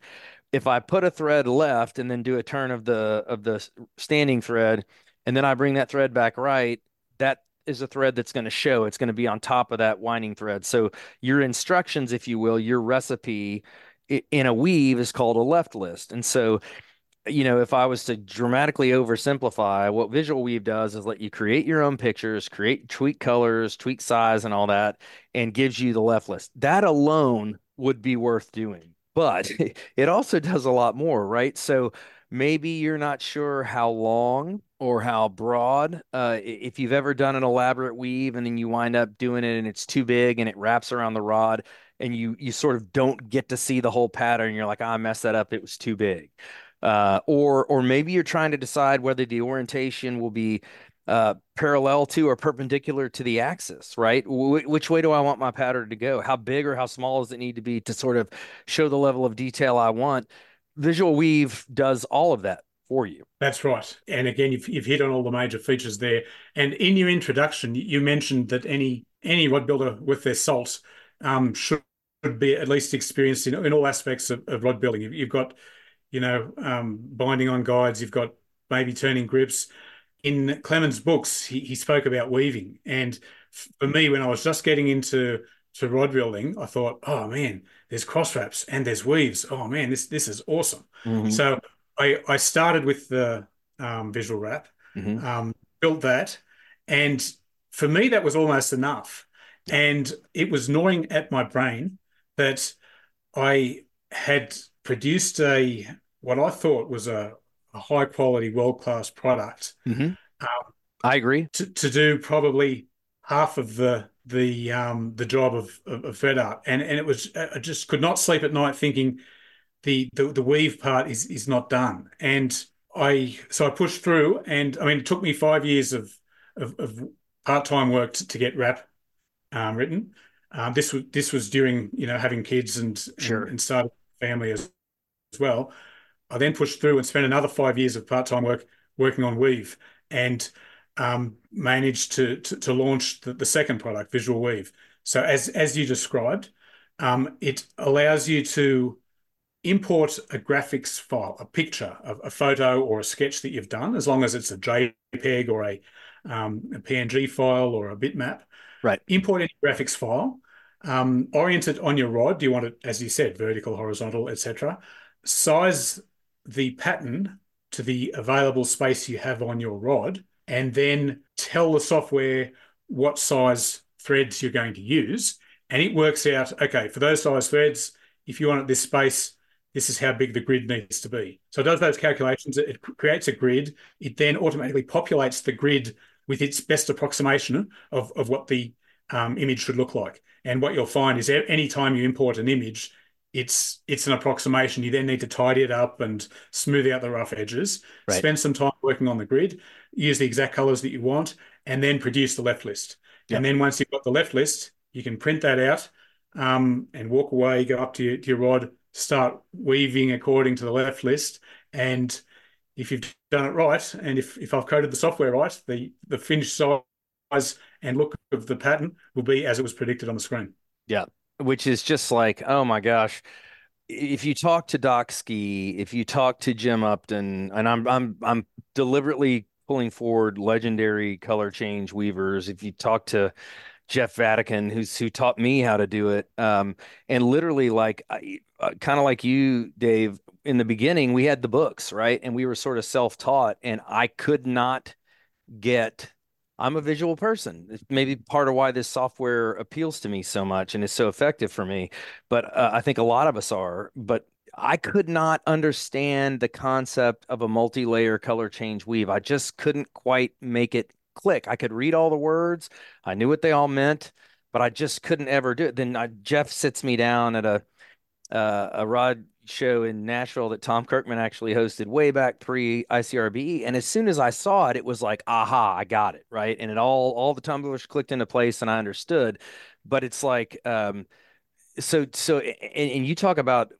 If I put a thread left and then do a turn of the of the standing thread, and then I bring that thread back right, that is a thread that's going to show. It's going to be on top of that winding thread. So your instructions, if you will, your recipe in a weave is called a left list. And so, you know, if I was to dramatically oversimplify, what Visual Weave does is let you create your own pictures, create tweak colors, tweak size, and all that, and gives you the left list. That alone would be worth doing. But it also does a lot more, right? So maybe you're not sure how long or how broad. Uh, if you've ever done an elaborate weave and then you wind up doing it and it's too big and it wraps around the rod and you you sort of don't get to see the whole pattern, you're like, oh, I messed that up. It was too big. Uh, or or maybe you're trying to decide whether the orientation will be uh, parallel to or perpendicular to the axis, right? W- which way do I want my pattern to go? How big or how small does it need to be to sort of show the level of detail I want? Visual Weave does all of that for you. That's right. And again, you've, you've hit on all the major features there. And in your introduction, you mentioned that any any rod builder with their salt um, should be at least experienced in, in all aspects of, of rod building. You've got, you know, um, binding on guides. You've got maybe turning grips. In Clemens' books, he, he spoke about weaving. And for me, when I was just getting into to rod building, I thought, oh man, there's cross wraps and there's weaves. Oh man, this this is awesome. Mm-hmm. So I, I started with the um, visual wrap, mm-hmm. um, built that, and for me that was almost enough. And it was gnawing at my brain that I had produced a what I thought was a, a high quality, world class product. Mm-hmm. Um, I agree. To, to do probably half of the the um, the job of, of, of Fed Art, and and it was I just could not sleep at night thinking the, the the weave part is is not done. And I so I pushed through, and I mean it took me five years of of, of part time work to, to, get Wrap um, written. Um, this was this was during you know having kids and sure. and, and starting family as, as well. I then pushed through and spent another five years of part time work working on weave and um, managed to, to, to launch the, the, second product, Visual Weave. So as as you described, um, it allows you to import a graphics file, a picture, a, a, photo or a sketch that you've done, as long as it's a JPEG or a, um, a PNG file or a bitmap. Right. Import any graphics file, um, orient it on your rod. Do you want it, as you said, vertical, horizontal, etc. Size the pattern to the available space you have on your rod, and then tell the software what size threads you're going to use. And it works out, okay, for those size threads, if you want this space, this is how big the grid needs to be. So it does those calculations. It creates a grid. It then automatically populates the grid with its best approximation of, of what the um, image should look like. And what you'll find is any time you import an image, it's it's an approximation. You then need to tidy it up and smooth out the rough edges. Right. Spend some time working on the grid. Use the exact colors that you want, and then produce the left list. Yep. And then once you've got the left list, you can print that out um, and walk away. Go up to your, to your rod, start weaving according to the left list. And if you've done it right, and if, if I've coded the software right, the, the finished size and look of the pattern will be as it was predicted on the screen. Yeah. Which is just like, oh my gosh. If you talk to Doc Ski, if you talk to Jim Upton, and I'm I'm I'm deliberately pulling forward legendary color change weavers. If you talk to Jeff Vatican, who's who taught me how to do it. Um, and literally, like, uh, kind of like you, Dave. In the beginning, we had the books, right, and we were sort of self-taught, and I could not get. I'm a visual person. It's maybe part of why this software appeals to me so much and is so effective for me. But uh, I think a lot of us are. But I could not understand the concept of a multi-layer color change weave. I just couldn't quite make it click. I could read all the words, I knew what they all meant, but I just couldn't ever do it. Then I, Jeff sits me down at a uh, a rod show in Nashville that Tom Kirkman actually hosted way back pre ICRBE. And as soon as I saw it, it was like, aha, I got it. Right. And it all, all the tumblers clicked into place and I understood. But it's like, um, so, so, and, and you talk about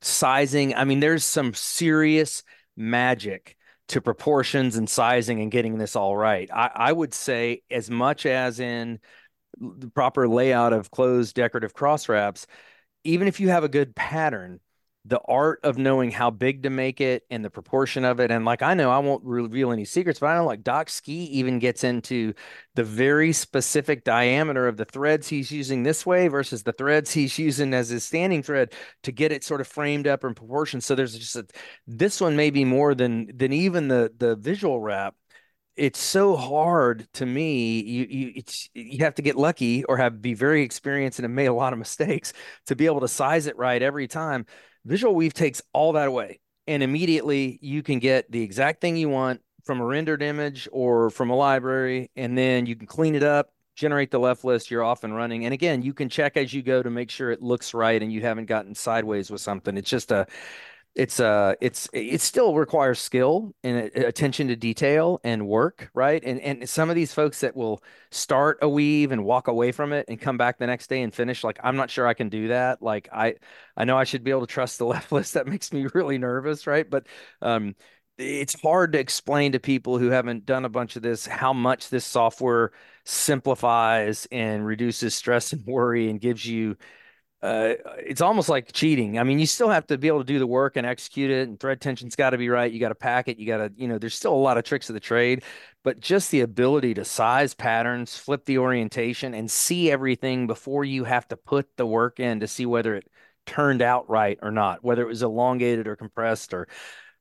sizing. I mean, there's some serious magic to proportions and sizing and getting this all right. I, I would say as much as in the proper layout of closed decorative cross wraps, even if you have a good pattern, the art of knowing how big to make it and the proportion of it. And like I know I won't reveal any secrets, but I know like Doc Ski even gets into the very specific diameter of the threads he's using this way versus the threads he's using as his standing thread to get it sort of framed up in proportion. So there's just a, this one may be more than than even the the visual wrap it's so hard to me. You you it's you have to get lucky or have be very experienced and have made a lot of mistakes to be able to size it right every time. Visual Weave takes all that away, and immediately you can get the exact thing you want from a rendered image or from a library, and then you can clean it up, generate the left list, you're off and running. And again, you can check as you go to make sure it looks right and you haven't gotten sideways with something. It's just a it's uh it's it still requires skill and attention to detail and work right? And and some of these folks that will start a weave and walk away from it and come back the next day and finish like i'm not sure i can do that. Like i i know i should be able to trust the left list that makes me really nervous right? But um it's hard to explain to people who haven't done a bunch of this how much this software simplifies and reduces stress and worry and gives you uh, it's almost like cheating. I mean, you still have to be able to do the work and execute it, and thread tension's got to be right. You got to pack it. You got to, you know, there's still a lot of tricks of the trade, but just the ability to size patterns, flip the orientation, and see everything before you have to put the work in to see whether it turned out right or not, whether it was elongated or compressed or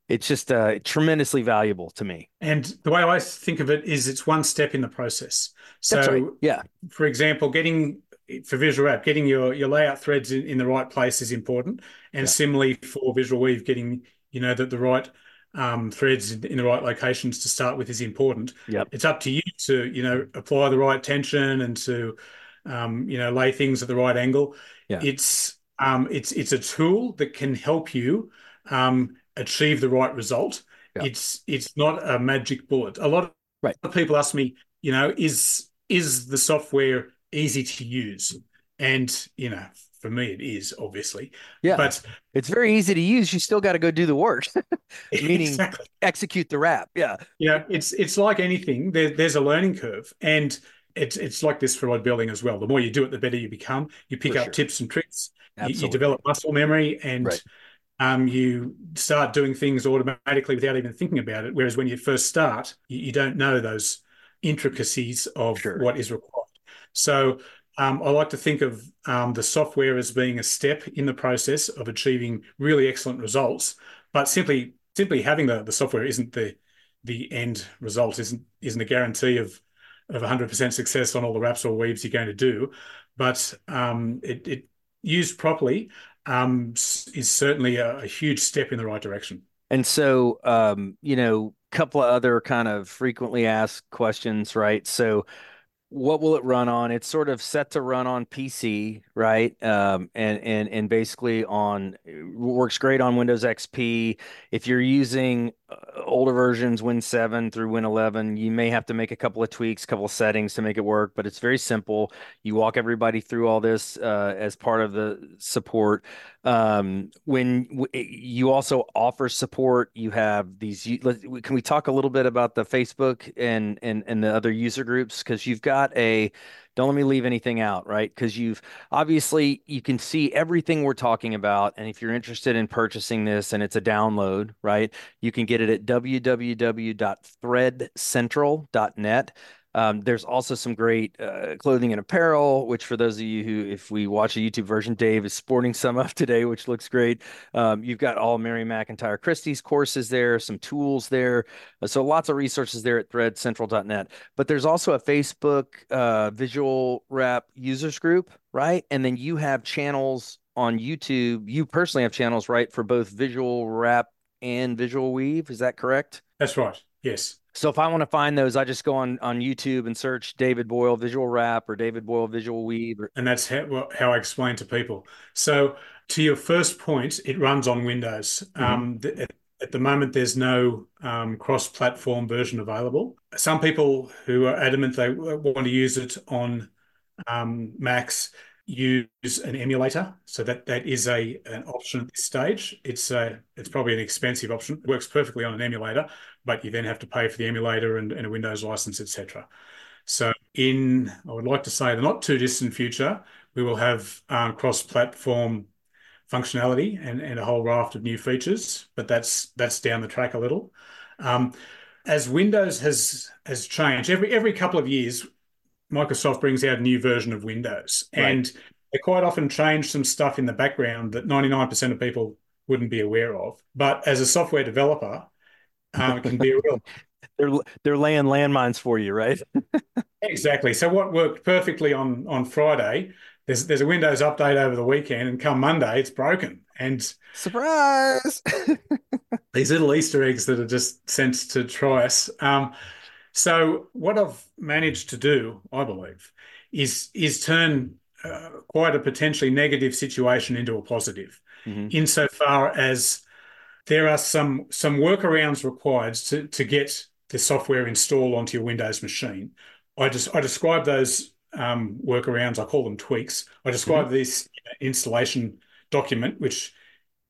it's just uh, tremendously valuable to me. And the way I think of it is it's one step in the process. So, right. yeah. For example, getting for Visual Wrap, getting your your layout threads in, in the right place is important, and yeah. similarly for Visual Weave, getting you know that the right um, threads in, in, the right locations to start with is important. Yep. It's up to you to you know apply the right tension and to um, you know lay things at the right angle. Yeah. It's um, it's it's a tool that can help you um, achieve the right result. Yeah. It's it's not a magic bullet. A lot of right. people ask me, you know, is is the software easy to use. And, you know, for me, it is obviously. Yeah. But it's very easy to use. You still got to go do the work, meaning exactly. execute the wrap. Yeah. Yeah. It's, it's like anything, there, there's a learning curve. And it's, it's like this for rod building as well. The more you do it, the better you become. You pick for up sure. tips and tricks. You, you, develop muscle memory and right. um, you start doing things automatically without even thinking about it. Whereas when you first start, you, you don't know those intricacies of sure. what is required. So um, I like to think of um, the software as being a step in the process of achieving really excellent results. But simply simply having the, the software isn't the the end result, isn't isn't a guarantee of of 100% success on all the wraps or weaves you're going to do. But um, it, it, used properly um, is certainly a, a, huge step in the right direction. And so, um, you know, a couple of other kind of frequently asked questions, right? So, what will it run on? It's sort of set to run on PC, right? Um, and and and basically on works great on Windows XP. If you're using uh, older versions, Win 7 through Win 11, you may have to make a couple of tweaks, a couple of settings to make it work, but it's very simple. You walk everybody through all this uh, as part of the support. Um, when w- you also offer support, you have these. Can we talk a little bit about the Facebook and and and the other user groups because you've got a don't let me leave anything out, right? Because you've obviously you can see everything we're talking about. And if you're interested in purchasing this and it's a download, right, you can get it at www.threadcentral.net. Um, there's also some great uh, clothing and apparel, which for those of you who, if we watch a YouTube version, Dave is sporting some of today, which looks great. Um, you've got all Mary McIntyre Christie's courses there, some tools there. Uh, so lots of resources there at threadcentral.net. But there's also a Facebook uh, visual wrap users group, right? And then you have channels on YouTube. You personally have channels, right, for both visual wrap and visual weave. Is that correct? That's right. Yes. So if I want to find those, I just go on on YouTube and search David Boyle Visual Wrap or David Boyle Visual Weave. Or... And that's how, how I explain to people. So to your first point, it runs on Windows. Mm-hmm. Um, the, at the moment, there's no um, cross-platform version available. Some people who are adamant they want to use it on um, Macs use an emulator. So that that is a an option at this stage. It's a it's probably an expensive option. It works perfectly on an emulator, but you then have to pay for the emulator and, and a Windows license, etc. So in I would like to say the not too distant future, we will have um, cross-platform functionality and, and a whole raft of new features, but that's that's down the track a little. Um, as Windows has has changed every every couple of years, Microsoft brings out a new version of Windows, right. and they quite often change some stuff in the background that 99% of people wouldn't be aware of. But as a software developer, um, it can be a real. they're they're laying landmines for you, right? exactly. So what worked perfectly on on Friday, there's there's a Windows update over the weekend, and come Monday, it's broken. And surprise! these little Easter eggs that are just sent to try us. Um, so what I've managed to do, I believe, is is turn uh, quite a potentially negative situation into a positive, mm-hmm. insofar as there are some some workarounds required to to get the software installed onto your Windows machine. I just I describe those um, workarounds. I call them tweaks. I describe mm-hmm. this installation document, which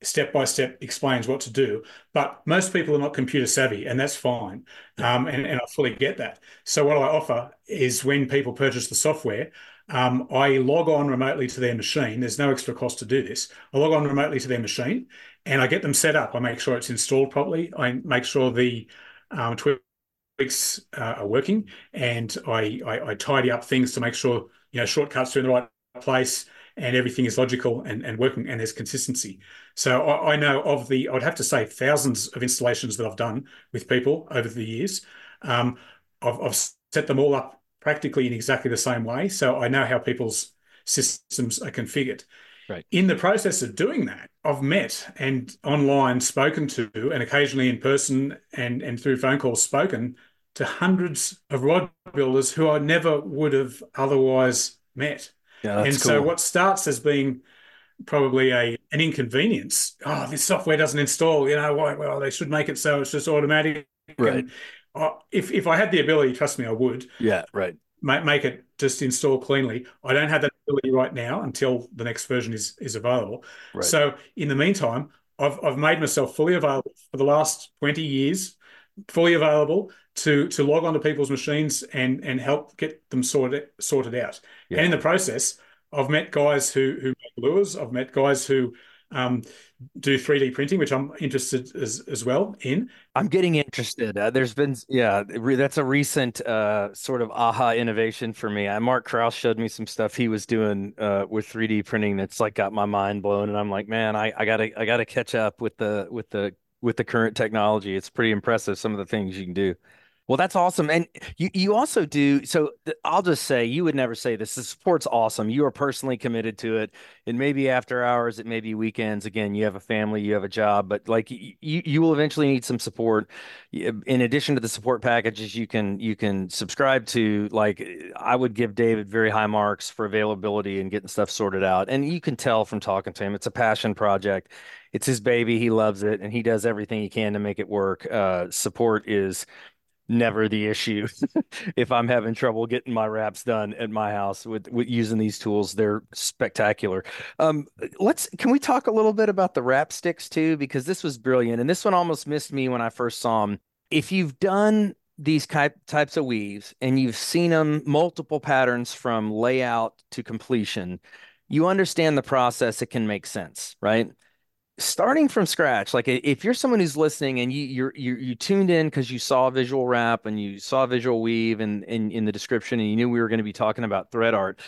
step by step explains what to do. But most people are not computer savvy, and that's fine. Um, and, and I fully get that. So, what I offer is when people purchase the software, um, I log on remotely to their machine. There's no extra cost to do this. I log on remotely to their machine and I get them set up. I make sure it's installed properly. I make sure the um, tweaks uh, are working, and I, I, I tidy up things to make sure you know shortcuts are in the right place and everything is logical and, and working and there's consistency. So I, I, know of the, I'd have to say thousands of installations that I've done with people over the years. Um, I've, I've, set them all up practically in exactly the same way. So I know how people's systems are configured. Right. In the process of doing that, I've met and online spoken to, and occasionally in person and, and through phone calls spoken to hundreds of rod builders who I never would have otherwise met. Yeah, and cool. so what starts as being probably a an inconvenience. Oh, this software doesn't install. You know, well, they should make it so it's just automatic. Right. And, if if I had the ability, trust me, I would. Yeah. Right. Make make it just install cleanly. I don't have that ability right now until the next version is is available. Right. So in the meantime, I've I've made myself fully available for the last twenty years, fully available to to log onto people's machines and and help get them sorted sorted out. Yeah. And in the process, I've met guys who who make lures. I've met guys who um, do 3D printing, which I'm interested as as well in. I'm getting interested. Uh, there's been yeah, that's a recent uh, sort of aha innovation for me. Uh, Mark Kraus showed me some stuff he was doing uh, with 3D printing that's like got my mind blown, and I'm like, man, I, I gotta I gotta catch up with the with the with the current technology. It's pretty impressive some of the things you can do. Well, that's awesome. And you, you also do. So I'll just say, you would never say this. The support's awesome. You are personally committed to it. It may be after hours, it may be weekends. Again, you have a family, you have a job, but like you, you will eventually need some support. In addition to the support packages, you can, you can subscribe to, like, I would give David very high marks for availability and getting stuff sorted out. And you can tell from talking to him, it's a passion project. It's his baby. He loves it and he does everything he can to make it work. Uh, support is, never the issue. if I'm having trouble getting my wraps done at my house with, with using these tools, they're spectacular. Um, let's can we talk a little bit about the wrap sticks too? Because this was brilliant, and this one almost missed me when I first saw them. If you've done these types of weaves and you've seen them multiple patterns from layout to completion, you understand the process. It can make sense, right? Starting from scratch like if you're someone who's listening and you you're, you you tuned in because you saw visual wrap and you saw visual weave and in, in the description and you knew we were going to be talking about thread art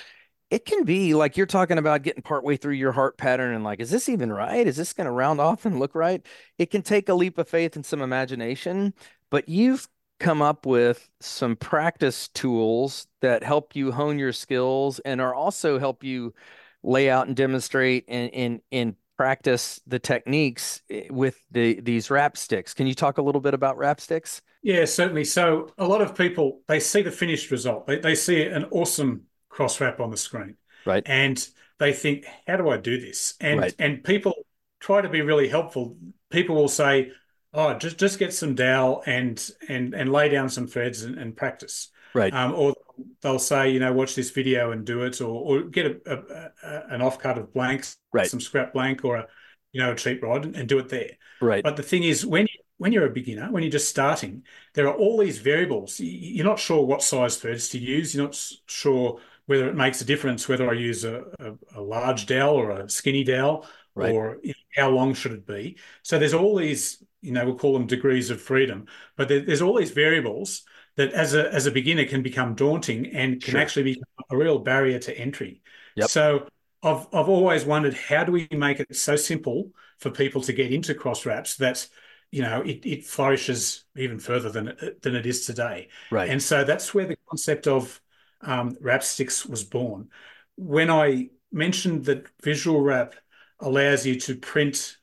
it can be like you're talking about getting partway through your heart pattern and like is this even right? Is this going to round off and look right? It can take a leap of faith and some imagination but you've come up with some practice tools that help you hone your skills and are also help you lay out and demonstrate and and and practice the techniques eh, with the these wrap sticks. Can you talk a little bit about wrap sticks? Yeah, certainly. So a lot of people they see the finished result. They they see an awesome cross wrap on the screen. Right. And they think, how do I do this? And Right. and people try to be really helpful. People will say, oh, just just get some dowel and and and lay down some threads and, and practice. Right. Um, or they'll say, you know, watch this video and do it, or or get a, a, a an offcut of blanks, Right. some scrap blank, or a you know a cheap rod, and do it there. Right. But the thing is, when you, when you're a beginner, when you're just starting, there are all these variables. You're not sure what size threads to use. You're not sure whether it makes a difference whether I use a, a, a large dowel or a skinny dowel, Right. or you know, how long should it be. So there's all these, you know, we'll call them degrees of freedom. But there, there's all these variables that, as a as a beginner, can become daunting and can Sure. actually be a real barrier to entry. Yep. So I've I've always wondered how do we make it so simple for people to get into cross wraps that you know it, it flourishes even further than than it is today. Right. And so that's where the concept of um, wrap sticks was born. When I mentioned that visual wrap allows you to print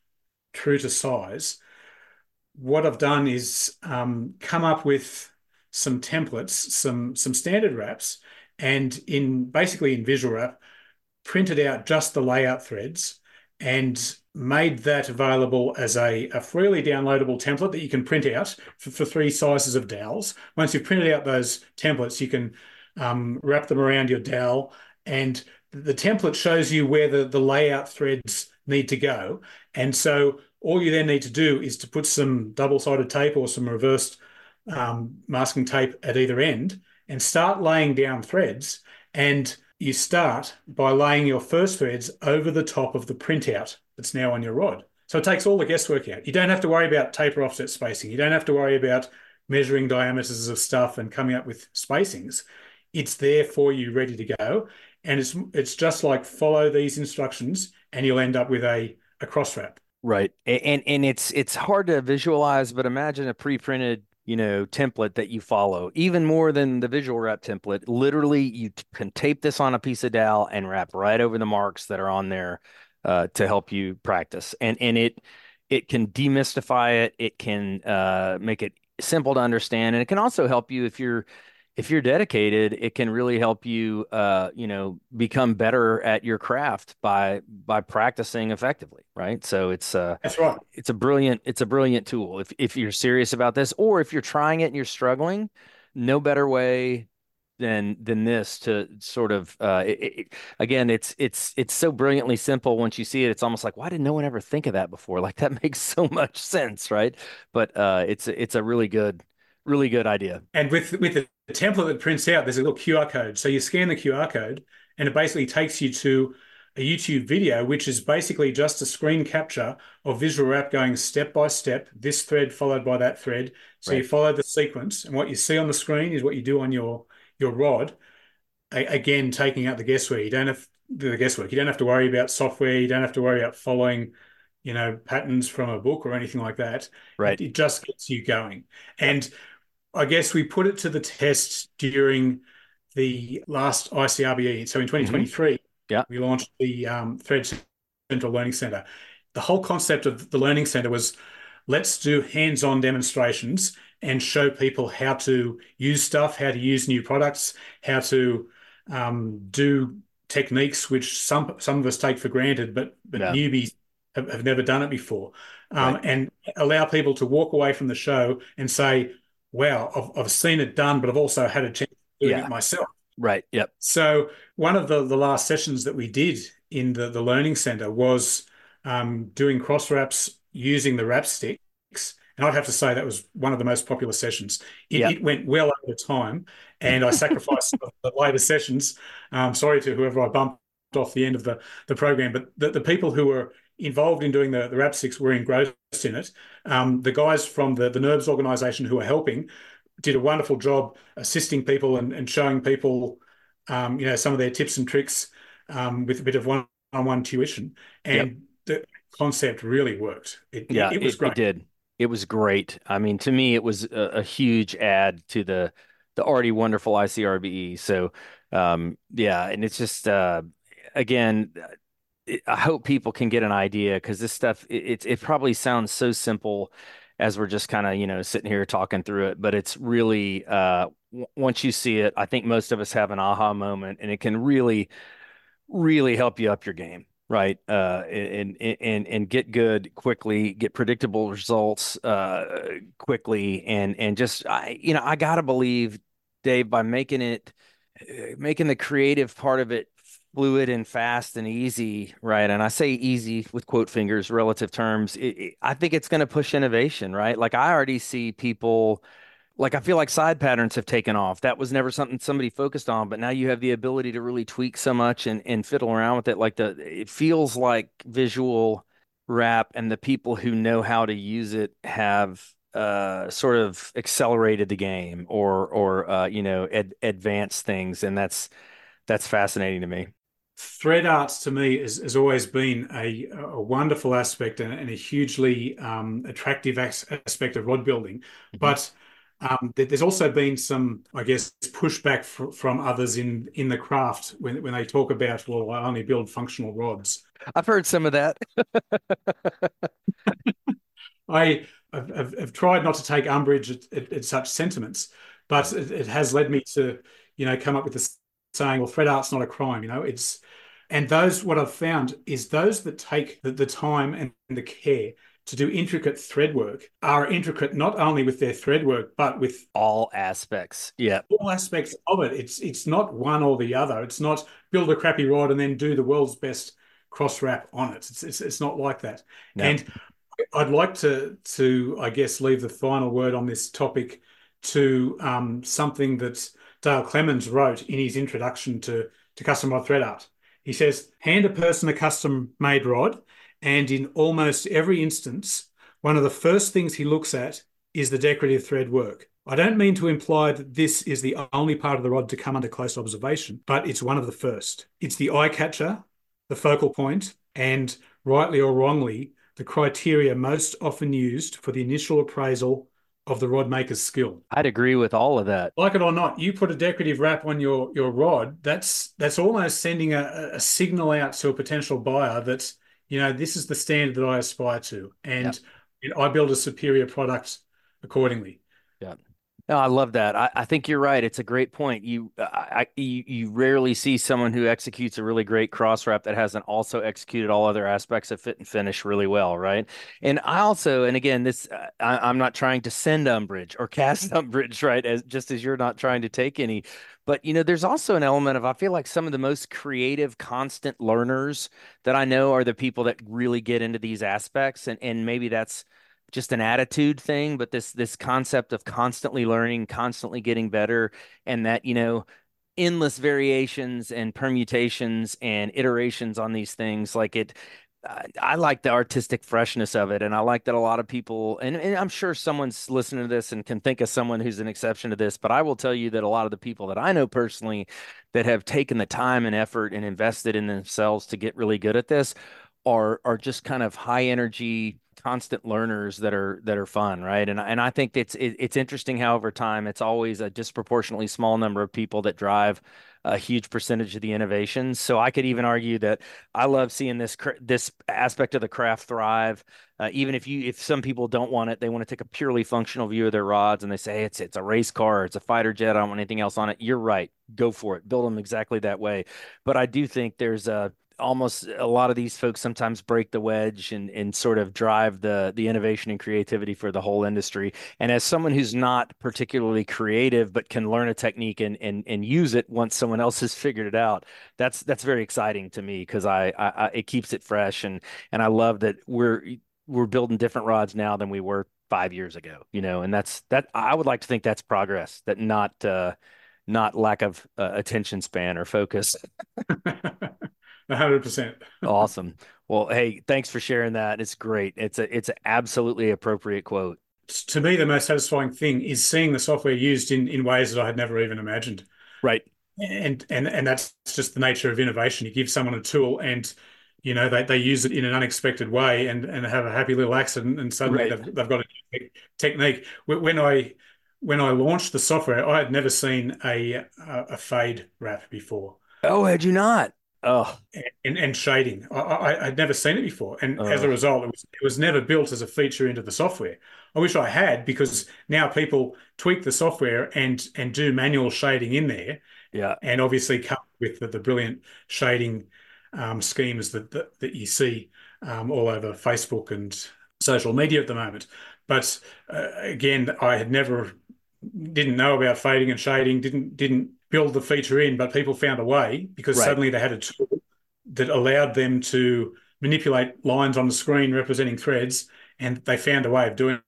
true to size, what I've done is um, come up with some templates, some some standard wraps, and in basically in visual wrap, printed out just the layout threads and made that available as a, a freely downloadable template that you can print out for, for three sizes of dowels. Once you've printed out those templates, you can um, wrap them around your dowel, and the template shows you where the, the layout threads need to go. And so all you then need to do is to put some double-sided tape or some reversed um, masking tape at either end and start laying down threads. And you start by laying your first threads over the top of the printout that's now on your rod. So it takes all the guesswork out. You don't have to worry about taper offset spacing. You don't have to worry about measuring diameters of stuff and coming up with spacings. It's there for you, ready to go. And it's it's just like follow these instructions, and you'll end up with a, a cross wrap. Right. And and it's it's hard to visualize, but imagine a pre-printed, you know, template that you follow, even more than the visual wrap template. Literally, you t- can tape this on a piece of dowel and wrap right over the marks that are on there uh, to help you practice. And and it it can demystify it. It can uh, make it simple to understand, and it can also help you if you're if you're dedicated, it can really help you, uh, you know, become better at your craft by by practicing effectively, right? So it's uh, That's right. it's a brilliant it's a brilliant tool if if you're serious about this, or if you're trying it and you're struggling, no better way than than this to sort of uh, it, it, again, it's it's it's so brilliantly simple. Once you see it, it's almost like why did no one ever think of that before? Like that makes so much sense, right? But uh, it's it's a really good really good idea. And with with the template that prints out, there's a little QR code. So you scan the QR code, and it basically takes you to a YouTube video, which is basically just a screen capture of visual wrap going step by step, this thread followed by that thread. So you follow the sequence, and what you see on the screen is what you do on your your rod. A- again, taking out the guesswork. You don't have the guesswork. You don't have to worry about software. You don't have to worry about following, you know, patterns from a book or anything like that. Right. It just gets you going. And I guess we put it to the test during the last ICRBE. So in 2023, Yeah. we launched the um, Thread Central Learning Center. The whole concept of the Learning Center was let's do hands-on demonstrations and show people how to use stuff, how to use new products, how to um, do techniques which some some of us take for granted, but but Yeah. newbies have, have never done it before, um, Right. and allow people to walk away from the show and say, "Wow, I've, I've seen it done, but I've also had a chance doing Yeah. it myself." Right. Yep. So one of the, the last sessions that we did in the, the learning center was um, doing cross wraps using the wrap sticks. And I'd have to say that was one of the most popular sessions. It, Yeah. it went well over time, and I sacrificed some of the later sessions. Um, sorry to whoever I bumped off the end of the, the program, but the, the people who were involved in doing the, the wrap sticks were engrossed in it. Um, the guys from the, the NERBS organization who were helping did a wonderful job assisting people and, and showing people, um, you know, some of their tips and tricks um, with a bit of one-on-one tuition, and the concept really worked. It, Yeah, it, it was it, great. it did. It was great. I mean, to me, it was a, a huge add to the the already wonderful ICRBE. So, um, yeah, and it's just uh, again, I hope people can get an idea because this stuff it, it, it probably sounds so simple as we're just kind of you know sitting here talking through it, but it's really uh, w- once you see it, I think most of us have an aha moment, and it can really really help you up your game right? Uh and and and get good quickly get predictable results uh quickly and and just i you know i gotta believe dave by making it uh, making the creative part of it fluid and fast and easy, right? And I say easy with quote fingers, relative terms. It, it, I think it's going to push innovation, right? Like I already see people, like I feel like side patterns have taken off. That was never something somebody focused on, but now you have the ability to really tweak so much and and fiddle around with it. Like the, it feels like visual wrap, and the people who know how to use it have uh, sort of accelerated the game or or uh, you know ad- advanced things, and that's that's fascinating to me thread arts to me has, has always been a, a wonderful aspect and, and a hugely um, attractive aspect of rod building. Mm-hmm. But um, there's also been some, I guess, pushback fr- from others in in the craft when when they talk about, well, I only build functional rods. I've heard some of that. I have, have, tried not to take umbrage at, at, at such sentiments, but it, it, has led me to, you know, come up with this saying, well, thread art's not a crime. You know, it's and those what I've found is those that take the, the time and the care to do intricate thread work are intricate not only with their thread work but with all aspects. Yeah, all aspects of it. It's it's not one or the other. It's not build a crappy rod and then do the world's best cross wrap on it. It's it's, it's not like that. No. And I'd like to to I guess leave the final word on this topic to um, something that Dale Clemens wrote in his introduction to, to custom rod thread art. He says, hand a person a custom made rod, and in almost every instance, one of the first things he looks at is the decorative thread work. I don't mean to imply that this is the only part of the rod to come under close observation, but it's one of the first. It's the eye catcher, the focal point, and rightly or wrongly, the criteria most often used for the initial appraisal of the rod maker's skill. I'd agree with all of that. Like it or not, you put a decorative wrap on your your rod. That's that's almost sending a, a signal out to a potential buyer that you know this is the standard that I aspire to, and yep. I build a superior product accordingly. Yeah. No, I love that. I, I think you're right. It's a great point. You, I, you, you rarely see someone who executes a really great cross wrap that hasn't also executed all other aspects of fit and finish really well, right? And I also, and again, this, uh, I, am not trying to send umbrage or cast umbrage, right? As just as you're not trying to take any, but you know, there's also an element of I feel like some of the most creative, constant learners that I know are the people that really get into these aspects, and and maybe that's just an attitude thing, but this this concept of constantly learning, constantly getting better, and that you know endless variations and permutations and iterations on these things like it I like the artistic freshness of it, and I like that a lot of people, and, and, I'm sure someone's listening to this and can think of someone who's an exception to this. But I will tell you that a lot of the people that I know personally that have taken the time and effort and invested in themselves to get really good at this are are just kind of high energy, constant learners that are that are fun, right? And and I think it's it, it's interesting how over time it's always a disproportionately small number of people that drive a huge percentage of the innovations. So I could even argue that I love seeing this this aspect of the craft thrive. Uh, even if you if some people don't want it, they want to take a purely functional view of their rods and they say it's it's a race car, it's a fighter jet. I don't want anything else on it. You're right. Go for it. Build them exactly that way. But I do think there's a almost a lot of these folks sometimes break the wedge and, and sort of drive the the innovation and creativity for the whole industry. And as someone who's not particularly creative but can learn a technique and and, and use it once someone else has figured it out, that's that's very exciting to me because I, I, I it keeps it fresh and and I love that we're we're building different rods now than we were five years ago. You know, and that's that I would like to think that's progress. That not uh, not lack of uh, attention span or focus. hundred percent. Awesome. Well, hey, thanks for sharing that. It's great. It's a it's an absolutely appropriate quote. To me, the most satisfying thing is seeing the software used in in ways that I had never even imagined. Right. And and and that's just the nature of innovation. You give someone a tool and you know they, they use it in an unexpected way and and have a happy little accident and suddenly right. they've, they've got a technique when i when i launched the software i had never seen a a, a fade wrap before oh had you not Oh, and, and shading. I, I, would never seen it before, and as a result, it was it was never built as a feature into the software. I wish I had because now people tweak the software and and do manual shading in there. Yeah, and obviously come with the, the brilliant shading um, schemes that, that, that you see um, all over Facebook and social media at the moment. But uh, again, I had never didn't know about fading and shading. Didn't didn't build the feature in, but people found a way because right. suddenly they had a tool that allowed them to manipulate lines on the screen representing threads, and they found a way of doing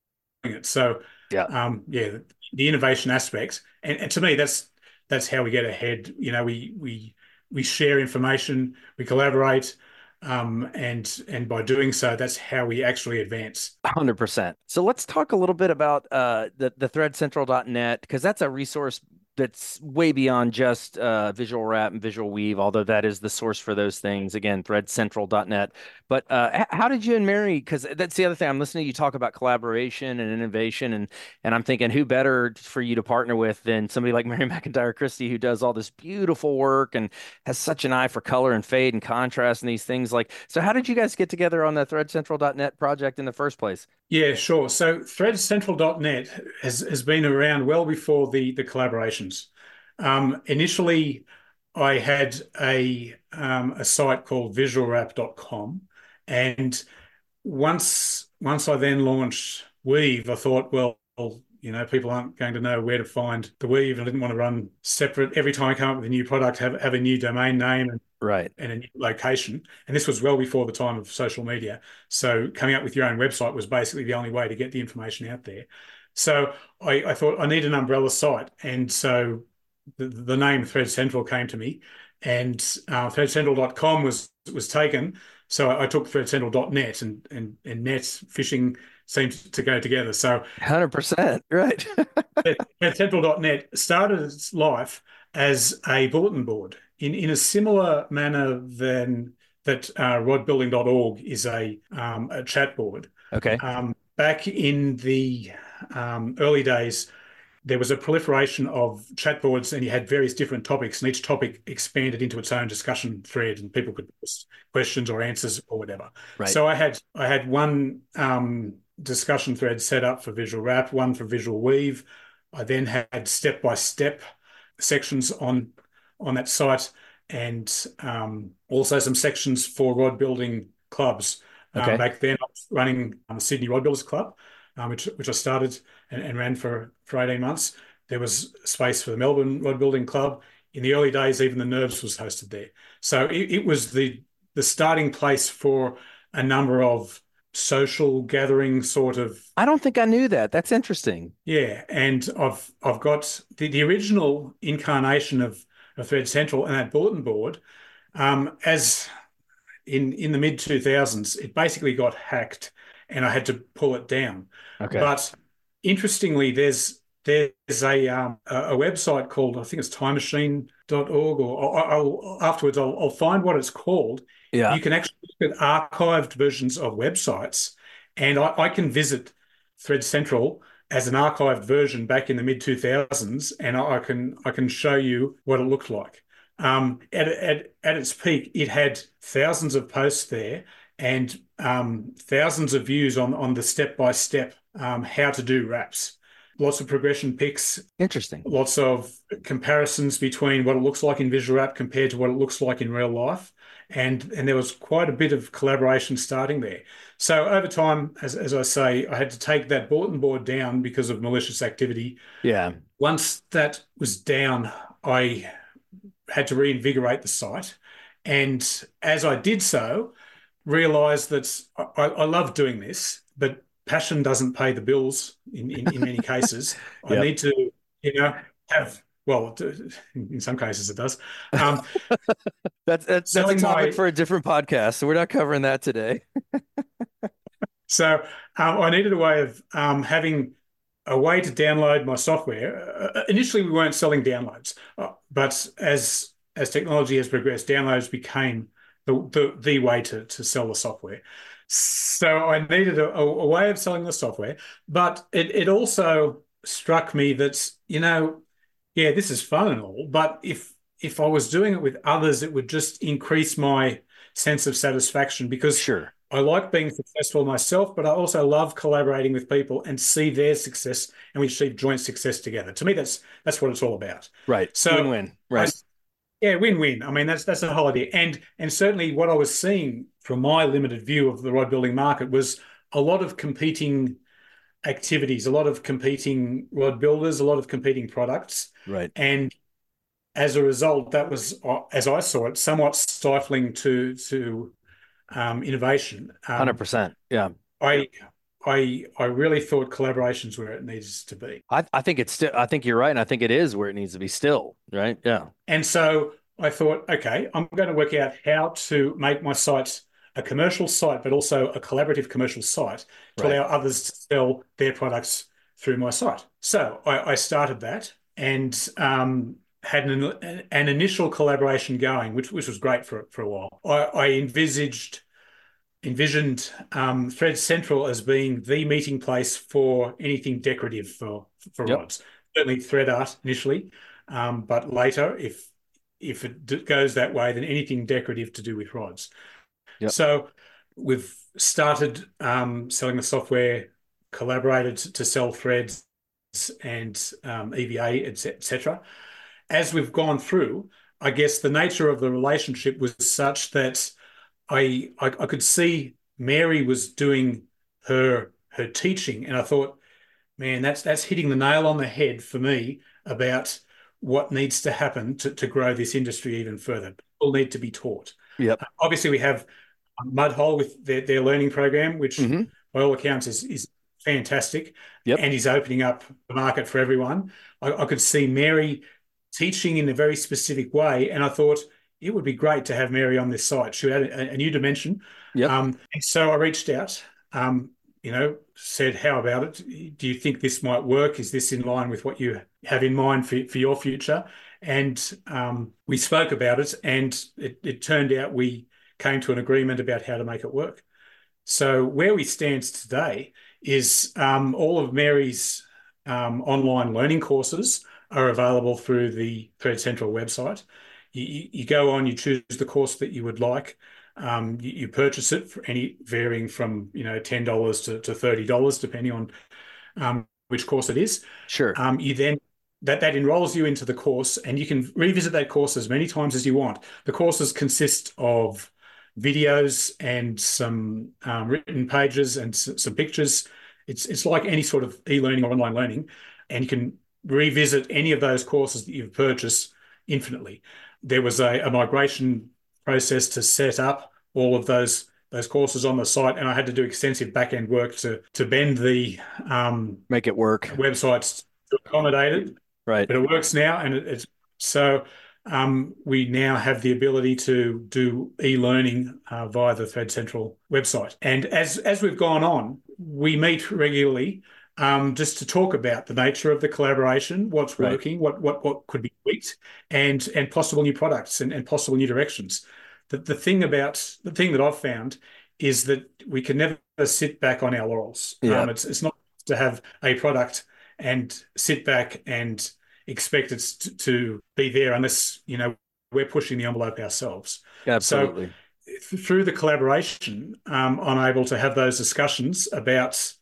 it. So, yeah, um, yeah, the innovation aspects, and, and to me, that's that's how we get ahead. You know, we we we share information, we collaborate, um, and and by doing so, that's how we actually advance. Hundred percent. So let's talk a little bit about uh, the the ThreadCentral.net because that's a resource that's way beyond just uh, Visual Wrap and Visual Weave, although that is the source for those things. Again, threadcentral.net. But uh, how did you and Mary? Because that's the other thing. I'm listening to you talk about collaboration and innovation, and and I'm thinking, who better for you to partner with than somebody like Mary McIntyre Christie, who does all this beautiful work and has such an eye for color and fade and contrast and these things. Like, so how did you guys get together on the ThreadCentral.net project in the first place? Yeah, sure. So ThreadCentral.net has has been around well before the the collaboration um, initially, I had a um, a site called visualwrap.com, and once once I then launched Weave, I thought, well, you know, people aren't going to know where to find the Weave, and I didn't want to run separate every time I come up with a new product, have have a new domain name and right and a new location. And this was well before the time of social media, so coming up with your own website was basically the only way to get the information out there. So I, I thought I need an umbrella site, and so the, the name Thread Central came to me, and uh, threadcentral.com was was taken. So I, I took threadcentral.net, and and and net fishing seems to go together. So 100%, right. threadcentral.net started its life as a bulletin board in in a similar manner than that uh, rodbuilding.org is a um, a chat board. Okay. Um, back in the um, early days, there was a proliferation of chat boards and you had various different topics and each topic expanded into its own discussion thread and people could post questions or answers or whatever right. so i had i had one um, discussion thread set up for visual wrap one for visual weave i then had step by step sections on on that site and um, also some sections for rod building clubs okay. um, back then i was running the sydney rod builders club um, which which I started and, and, ran for for eighteen months. There was space for the Melbourne Rod Building Club. In the early days, even the Nerves was hosted there. So it, it was the the starting place for a number of social gathering sort of I don't think I knew that. That's interesting. Yeah. And I've I've got the, the original incarnation of, of Thread Central and that bulletin board. Um, as in in the mid two thousands, it basically got hacked and I had to pull it down. Okay. But interestingly, there's there's a um, a website called I think it's timemachine.org or I'll, afterwards I'll, I'll, find what it's called. Yeah. You can actually look at archived versions of websites, and I, I can visit Thread Central as an archived version back in the mid 2000s, and I can I can show you what it looked like. Um, at, at, at its peak, it had thousands of posts there, and um, thousands of views on on the step by step how to do wraps. Lots of progression pics. Interesting. Lots of comparisons between what it looks like in Visual Wrap compared to what it looks like in real life. And, and there was quite a bit of collaboration starting there. So over time, as, as I say, I had to take that bulletin board down because of malicious activity. Yeah. Once that was down, I had to reinvigorate the site. And as I did so, realized that I, I love doing this, but passion doesn't pay the bills in, in, in many cases. I need to, you know, have well, in some cases it does. Um, that's that's, that's a topic my, for a different podcast, so we're not covering that today. so um, I needed a way of um, having a way to download my software. Uh, initially, we weren't selling downloads, uh, but as as technology has progressed, downloads became the, the, the way to, to sell the software. So I needed a, a way of selling the software, but it, it also struck me that, you know, yeah, this is fun and all, but if if I was doing it with others, it would just increase my sense of satisfaction because Sure. I like being successful myself, but I also love collaborating with people and see their success and we achieve joint success together. To me, that's that's what it's all about. Right. So Win-win. Right. Yeah, win-win. I mean, that's that's the whole idea. And and certainly what I was seeing from my limited view of the rod building market was a lot of competing activities, a lot of competing rod builders, a lot of competing products. Right. And as a result, that was, uh, as I saw it, somewhat stifling to to um, innovation. Um, Hundred percent. Yeah. I I I really thought collaborations where it needs to be. I, I think it's still I think you're right, and I think it is where it needs to be still, right? Yeah. And so I thought, okay, I'm going to work out how to make my site a commercial site, but also a collaborative commercial site to Right. allow others to sell their products through my site. So I, I started that and um, had an, an initial collaboration going, which which was great for for a while. I, I envisaged envisioned um, Thread Central as being the meeting place for anything decorative for for Yep. rods. Certainly thread art initially, um, but later, if if it d- goes that way, then anything decorative to do with rods. Yep. So we've started um, selling the software, collaborated to sell threads and um, EVA, etc, etc. As we've gone through, I guess the nature of the relationship was such that I, I I could see Mary was doing her her teaching, and I thought, man, that's that's hitting the nail on the head for me about what needs to happen to, to grow this industry even further. People need to be taught. Yep. Obviously, we have Mudhole with their, their learning program, which Mhm. by all accounts is is fantastic Yep. and is opening up the market for everyone. I, I could see Mary teaching in a very specific way, and I thought it would be great to have Mary on this site. She had a, a new dimension. Yep. Um, and so I reached out, um, you know, said, How about it? Do you think this might work? Is this in line with what you have in mind for, for your future? And um, we spoke about it, and it, it turned out we came to an agreement about how to make it work. So where we stand today is um, all of Mary's um, online learning courses are available through the Thread Central website. You, you, go on, you choose the course that you would like. Um, you, you purchase it for any varying from you know ten dollars to, to thirty dollars, depending on um, which course it is. Sure. Um, you then that that enrolls you into the course, and you can revisit that course as many times as you want. The courses consist of videos and some um, written pages and s- some pictures. It's it's like any sort of e-learning or online learning, and you can revisit any of those courses that you've purchased infinitely. There was a, a migration process to set up all of those those courses on the site, and I had to do extensive back end work to to bend the um, Make it work. websites to accommodate it Right. but it works now, and it, it's so um, we now have the ability to do e-learning uh, via the Thread Central website. And as as we've gone on, we meet regularly um, just to talk about the nature of the collaboration, what's Right. working, what what what could be tweaked, and and possible new products and, and possible new directions. The the thing about the thing that I've found is that we can never sit back on our laurels. Yeah. Um, it's it's not to have a product and sit back and expect it to, to be there unless you know we're pushing the envelope ourselves. Absolutely. Th- Through the collaboration, um, I'm able to have those discussions about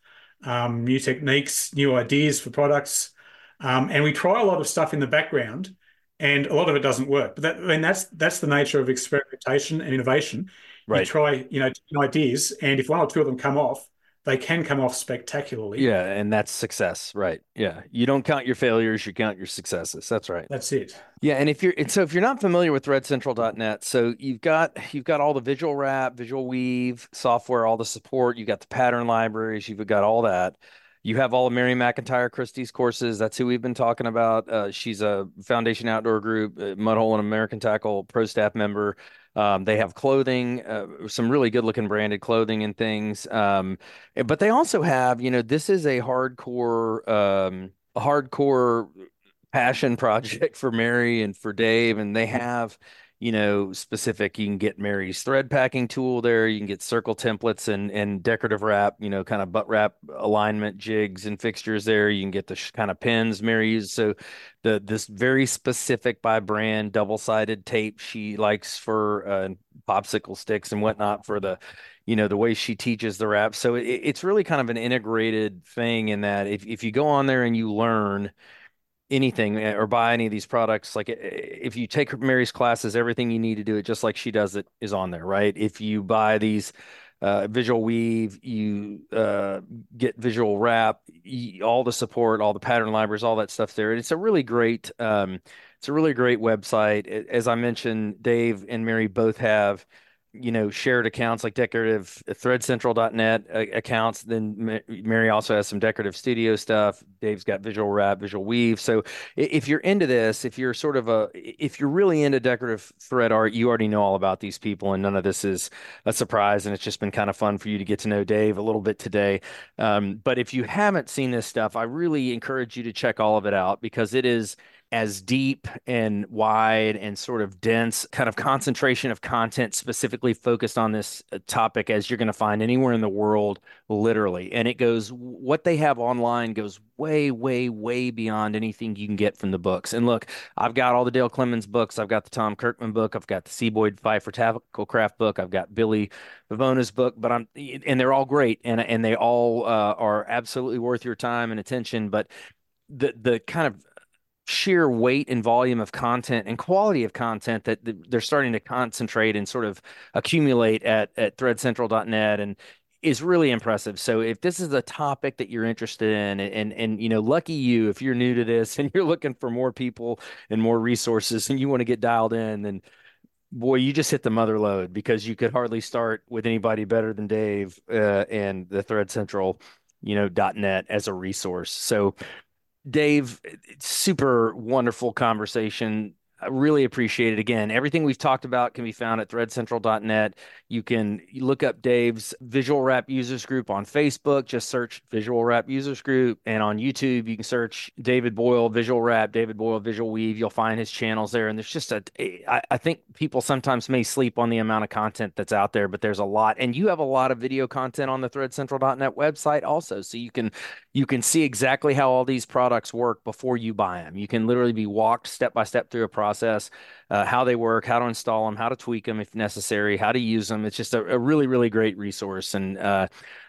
um, new techniques, new ideas for products, um, and we try a lot of stuff in the background, and a lot of it doesn't work. But that, I mean, that's that's the nature of experimentation and innovation. You try, you know, ideas, and if one or two of them come off, they can come off spectacularly. Yeah, and that's success, right? Yeah. You don't count your failures, you count your successes. That's right. That's it. Yeah, and if you're and so if you're not familiar with threadcentral.net, so you've got you've got all the visual wrap, visual weave software, all the support, you've got the pattern libraries, you've got all that. You have all of Mary McIntyre Christie's courses. That's who we've been talking about. Uh, she's a Foundation Outdoor Group, uh, Mudhole and American Tackle pro staff member. Um, they have clothing, uh, some really good looking branded clothing and things. Um, eh, but they also have, you know, this is a hardcore, um, hardcore passion project for Mary and for Dave, and they have, you know, specific. You can get Mary's thread packing tool there. You can get circle templates and and decorative wrap, you know, kind of butt wrap alignment jigs and fixtures there. You can get the kind of pins Mary uses. So the this very specific by brand double sided tape she likes for uh, popsicle sticks and whatnot for the you know the way she teaches the wrap so it, it's really kind of an integrated thing in that if, if you go on there and you learn anything eh, or buy any of these products like eh, if you take mary's classes everything you need to do it just like she does it is on there right? If you buy these uh, visual weave you uh, get visual wrap all the support all the pattern libraries all that stuff there and it's a really great um, it's a really great website. As i mentioned dave and mary both have you know shared accounts like decorative uh, threadcentral.net uh, accounts then mary also has some decorative studio stuff. Dave's got visual wrap visual weave. So if you're into this if you're sort of a if you're really into decorative thread art you already know all about these people and none of this is a surprise and it's just been kind of fun for you to get to know dave a little bit today. Um, but if you haven't seen this stuff i really encourage you to check all of it out because it is as deep and wide and sort of dense kind of concentration of content specifically focused on this uh, topic as you're going to find anywhere in the world literally. And it goes what they have online goes way way way beyond anything you can get from the books. And look i've got all the dale clemens books. I've got the tom kirkman book. I've got the c boyd pfeiffer tackle craft book. I've got billy Vivona's book but i'm and they're all great and and they all uh, are absolutely worth your time and attention. But the the kind of sheer weight and volume of content and quality of content that they're starting to concentrate and sort of accumulate at at threadcentral.net and is really impressive. So if this is a topic that you're interested in and, and you know lucky you if you're new to this and you're looking for more people and more resources and you want to get dialed in then boy you just hit the mother lode because you could hardly start with anybody better than Dave uh, and the thread central you know .net as a resource. So Dave, super wonderful conversation. I really appreciate it. Again, everything we've talked about can be found at threadcentral.net. You can look up Dave's Visual Wrap Users Group on Facebook. Just search Visual Wrap Users Group. And on YouTube, you can search David Boyle Visual Wrap, David Boyle Visual Weave. You'll find his channels there. And there's just a, I, I think people sometimes may sleep on the amount of content that's out there, but there's a lot. And you have a lot of video content on the threadcentral.net website also. So you can you can see exactly how all these products work before you buy them. You can literally be walked step by step through a process, uh, how they work, how to install them, how to tweak them if necessary, how to use them. It's just a, a really, really great resource. And uh,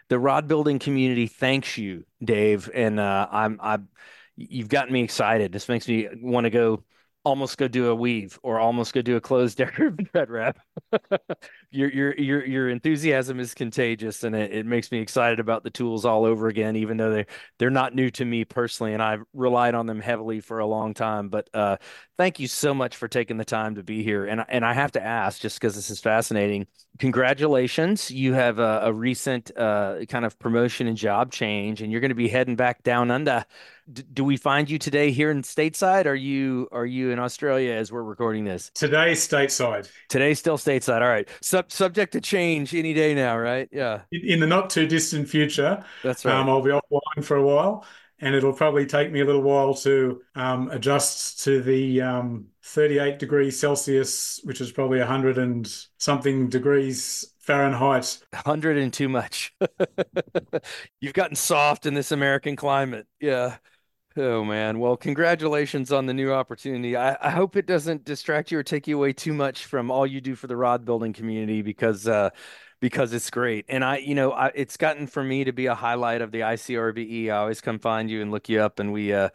the rod building community thanks you, Dave. And uh, I'm, I'm, you've gotten me excited. This makes me want to go almost go do a weave or almost go do a closed decorative thread wrap. your your your your enthusiasm is contagious and it, it makes me excited about the tools all over again, even though they they're not new to me personally and I've relied on them heavily for a long time. But uh, thank you so much for taking the time to be here. And and I have to ask, just because this is fascinating, congratulations! You have a, a recent uh, kind of promotion and job change, and you're going to be heading back down under do we find you today here in stateside? Are you are you in Australia as we're recording this? Today, stateside. Today, still stateside. All right. Sub- subject to change any day now, right? Yeah. In, in the not too distant future, that's right. Um, I'll be offline for a while, and it'll probably take me a little while to um, adjust to the um, 38 degrees Celsius, which is probably 100 and something degrees Fahrenheit. 100 and too much. You've gotten soft in this American climate. Yeah. Oh man. Well, congratulations on the new opportunity. I, I, hope it doesn't distract you or take you away too much from all you do for the rod building community because uh because it's great. And I, you know, I, it's gotten for me to be a highlight of the ICRBE. I always come find you and look you up and we uh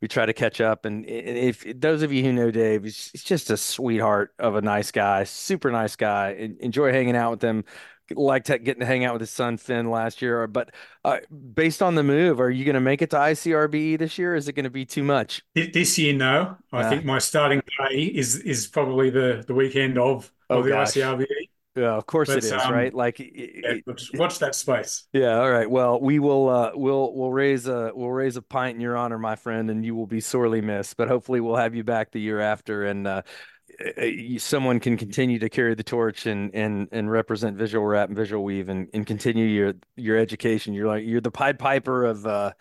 we try to catch up. And if those of you who know Dave, he's, he's just a sweetheart of a nice guy, super nice guy. Enjoy hanging out with him liked getting to hang out with his son Finn last year. But uh, based on the move, are you going to make it to ICRBE this year? is it going to be too much? This year, no. I yeah. think my starting day is is probably the the weekend of, oh, of the gosh. ICRBE. Yeah, of course but, it is, um, right? Like, yeah, watch that space. Yeah. All right. Well, we will. Uh, we'll we'll raise a we'll raise a pint in your honor, my friend, and you will be sorely missed. But hopefully, we'll have you back the year after, and uh, someone can continue to carry the torch and and and represent visual wrap and visual weave and, and continue your your education. You're like you're the Pied Piper of uh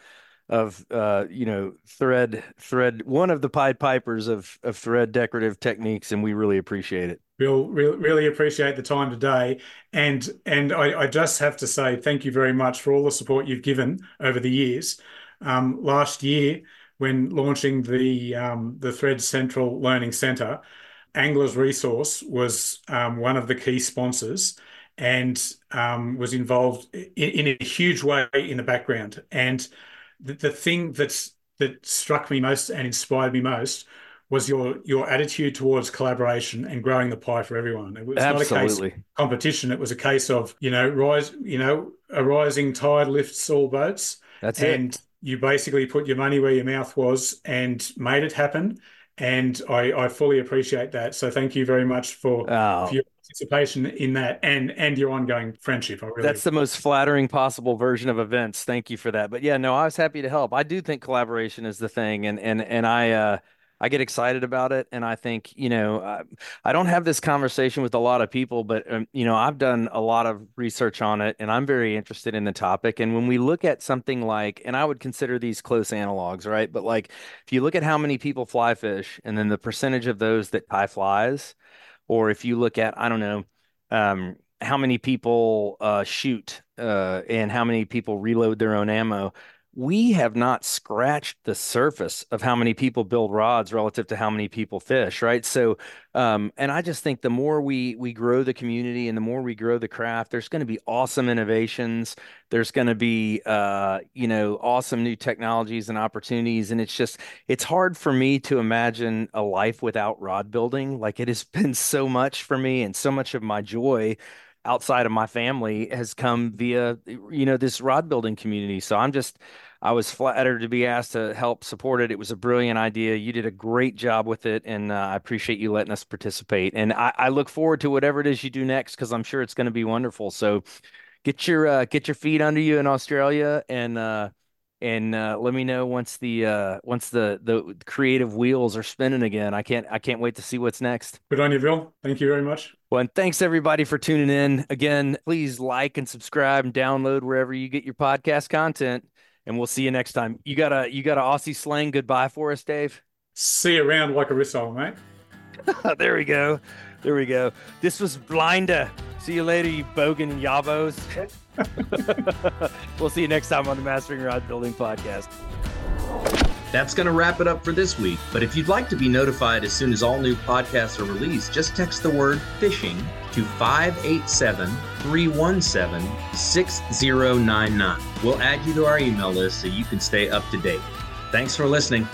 of uh, you know thread thread one of the Pied Pipers of of thread decorative techniques, and we really appreciate it. We'll really, really appreciate the time today, and and I, I, just have to say thank you very much for all the support you've given over the years. Um, last year, when launching the um, the Thread Central Learning Centre, Anglers Resource was um, one of the key sponsors and um, was involved in, in, a huge way in the background. And the, the thing that's that struck me most and inspired me most was your your attitude towards collaboration and growing the pie for everyone. It was Absolutely. not a case of competition. It was a case of you know rise you know a rising tide lifts all boats. That's and it. you basically put your money where your mouth was and made it happen. And I, I fully appreciate that. So thank you very much for, oh. for your participation in that and and your ongoing friendship. I really That's the most flattering possible version of events. Thank you for that. But yeah, no, I was happy to help. I do think collaboration is the thing, and and and I. uh I get excited about it, and I think you know I, I don't have this conversation with a lot of people, but um, you know I've done a lot of research on it, and I'm very interested in the topic. And when we look at something like, and I would consider these close analogs, right? But like if you look at how many people fly fish, and then the percentage of those that tie flies, or if you look at I don't know um, how many people uh, shoot uh, and how many people reload their own ammo. We have not scratched the surface of how many people build rods relative to how many people fish, right? So, um, and I just think the more we we grow the community and the more we grow the craft, there's going to be awesome innovations. There's going to be, uh, you know, awesome new technologies and opportunities. And it's just, it's hard for me to imagine a life without rod building. Like it has been so much for me and so much of my joy outside of my family has come via you know this rod building community so i'm just i was flattered to be asked to help support it it was a brilliant idea you did a great job with it and uh, i appreciate you letting us participate and I, I, look forward to whatever it is you do next because i'm sure it's going to be wonderful so get your uh, get your feet under you in australia and uh, and uh, let me know once the uh, once the the creative wheels are spinning again. I can't I can't wait to see what's next. Good on you, Bill. Thank you very much. Well, and thanks everybody for tuning in. Again, please like and subscribe and download wherever you get your podcast content. And we'll see you next time. You got a you got a Aussie slang goodbye for us, Dave. See you around like a rissole, mate. there we go. There we go. This was Blinder. See you later, you bogan yabos. we'll see you next time on the Mastering Rod Building Podcast. That's going to wrap it up for this week. But if you'd like to be notified as soon as all new podcasts are released, just text the word fishing to 587 317 6099. We'll add you to our email list so you can stay up to date. Thanks for listening.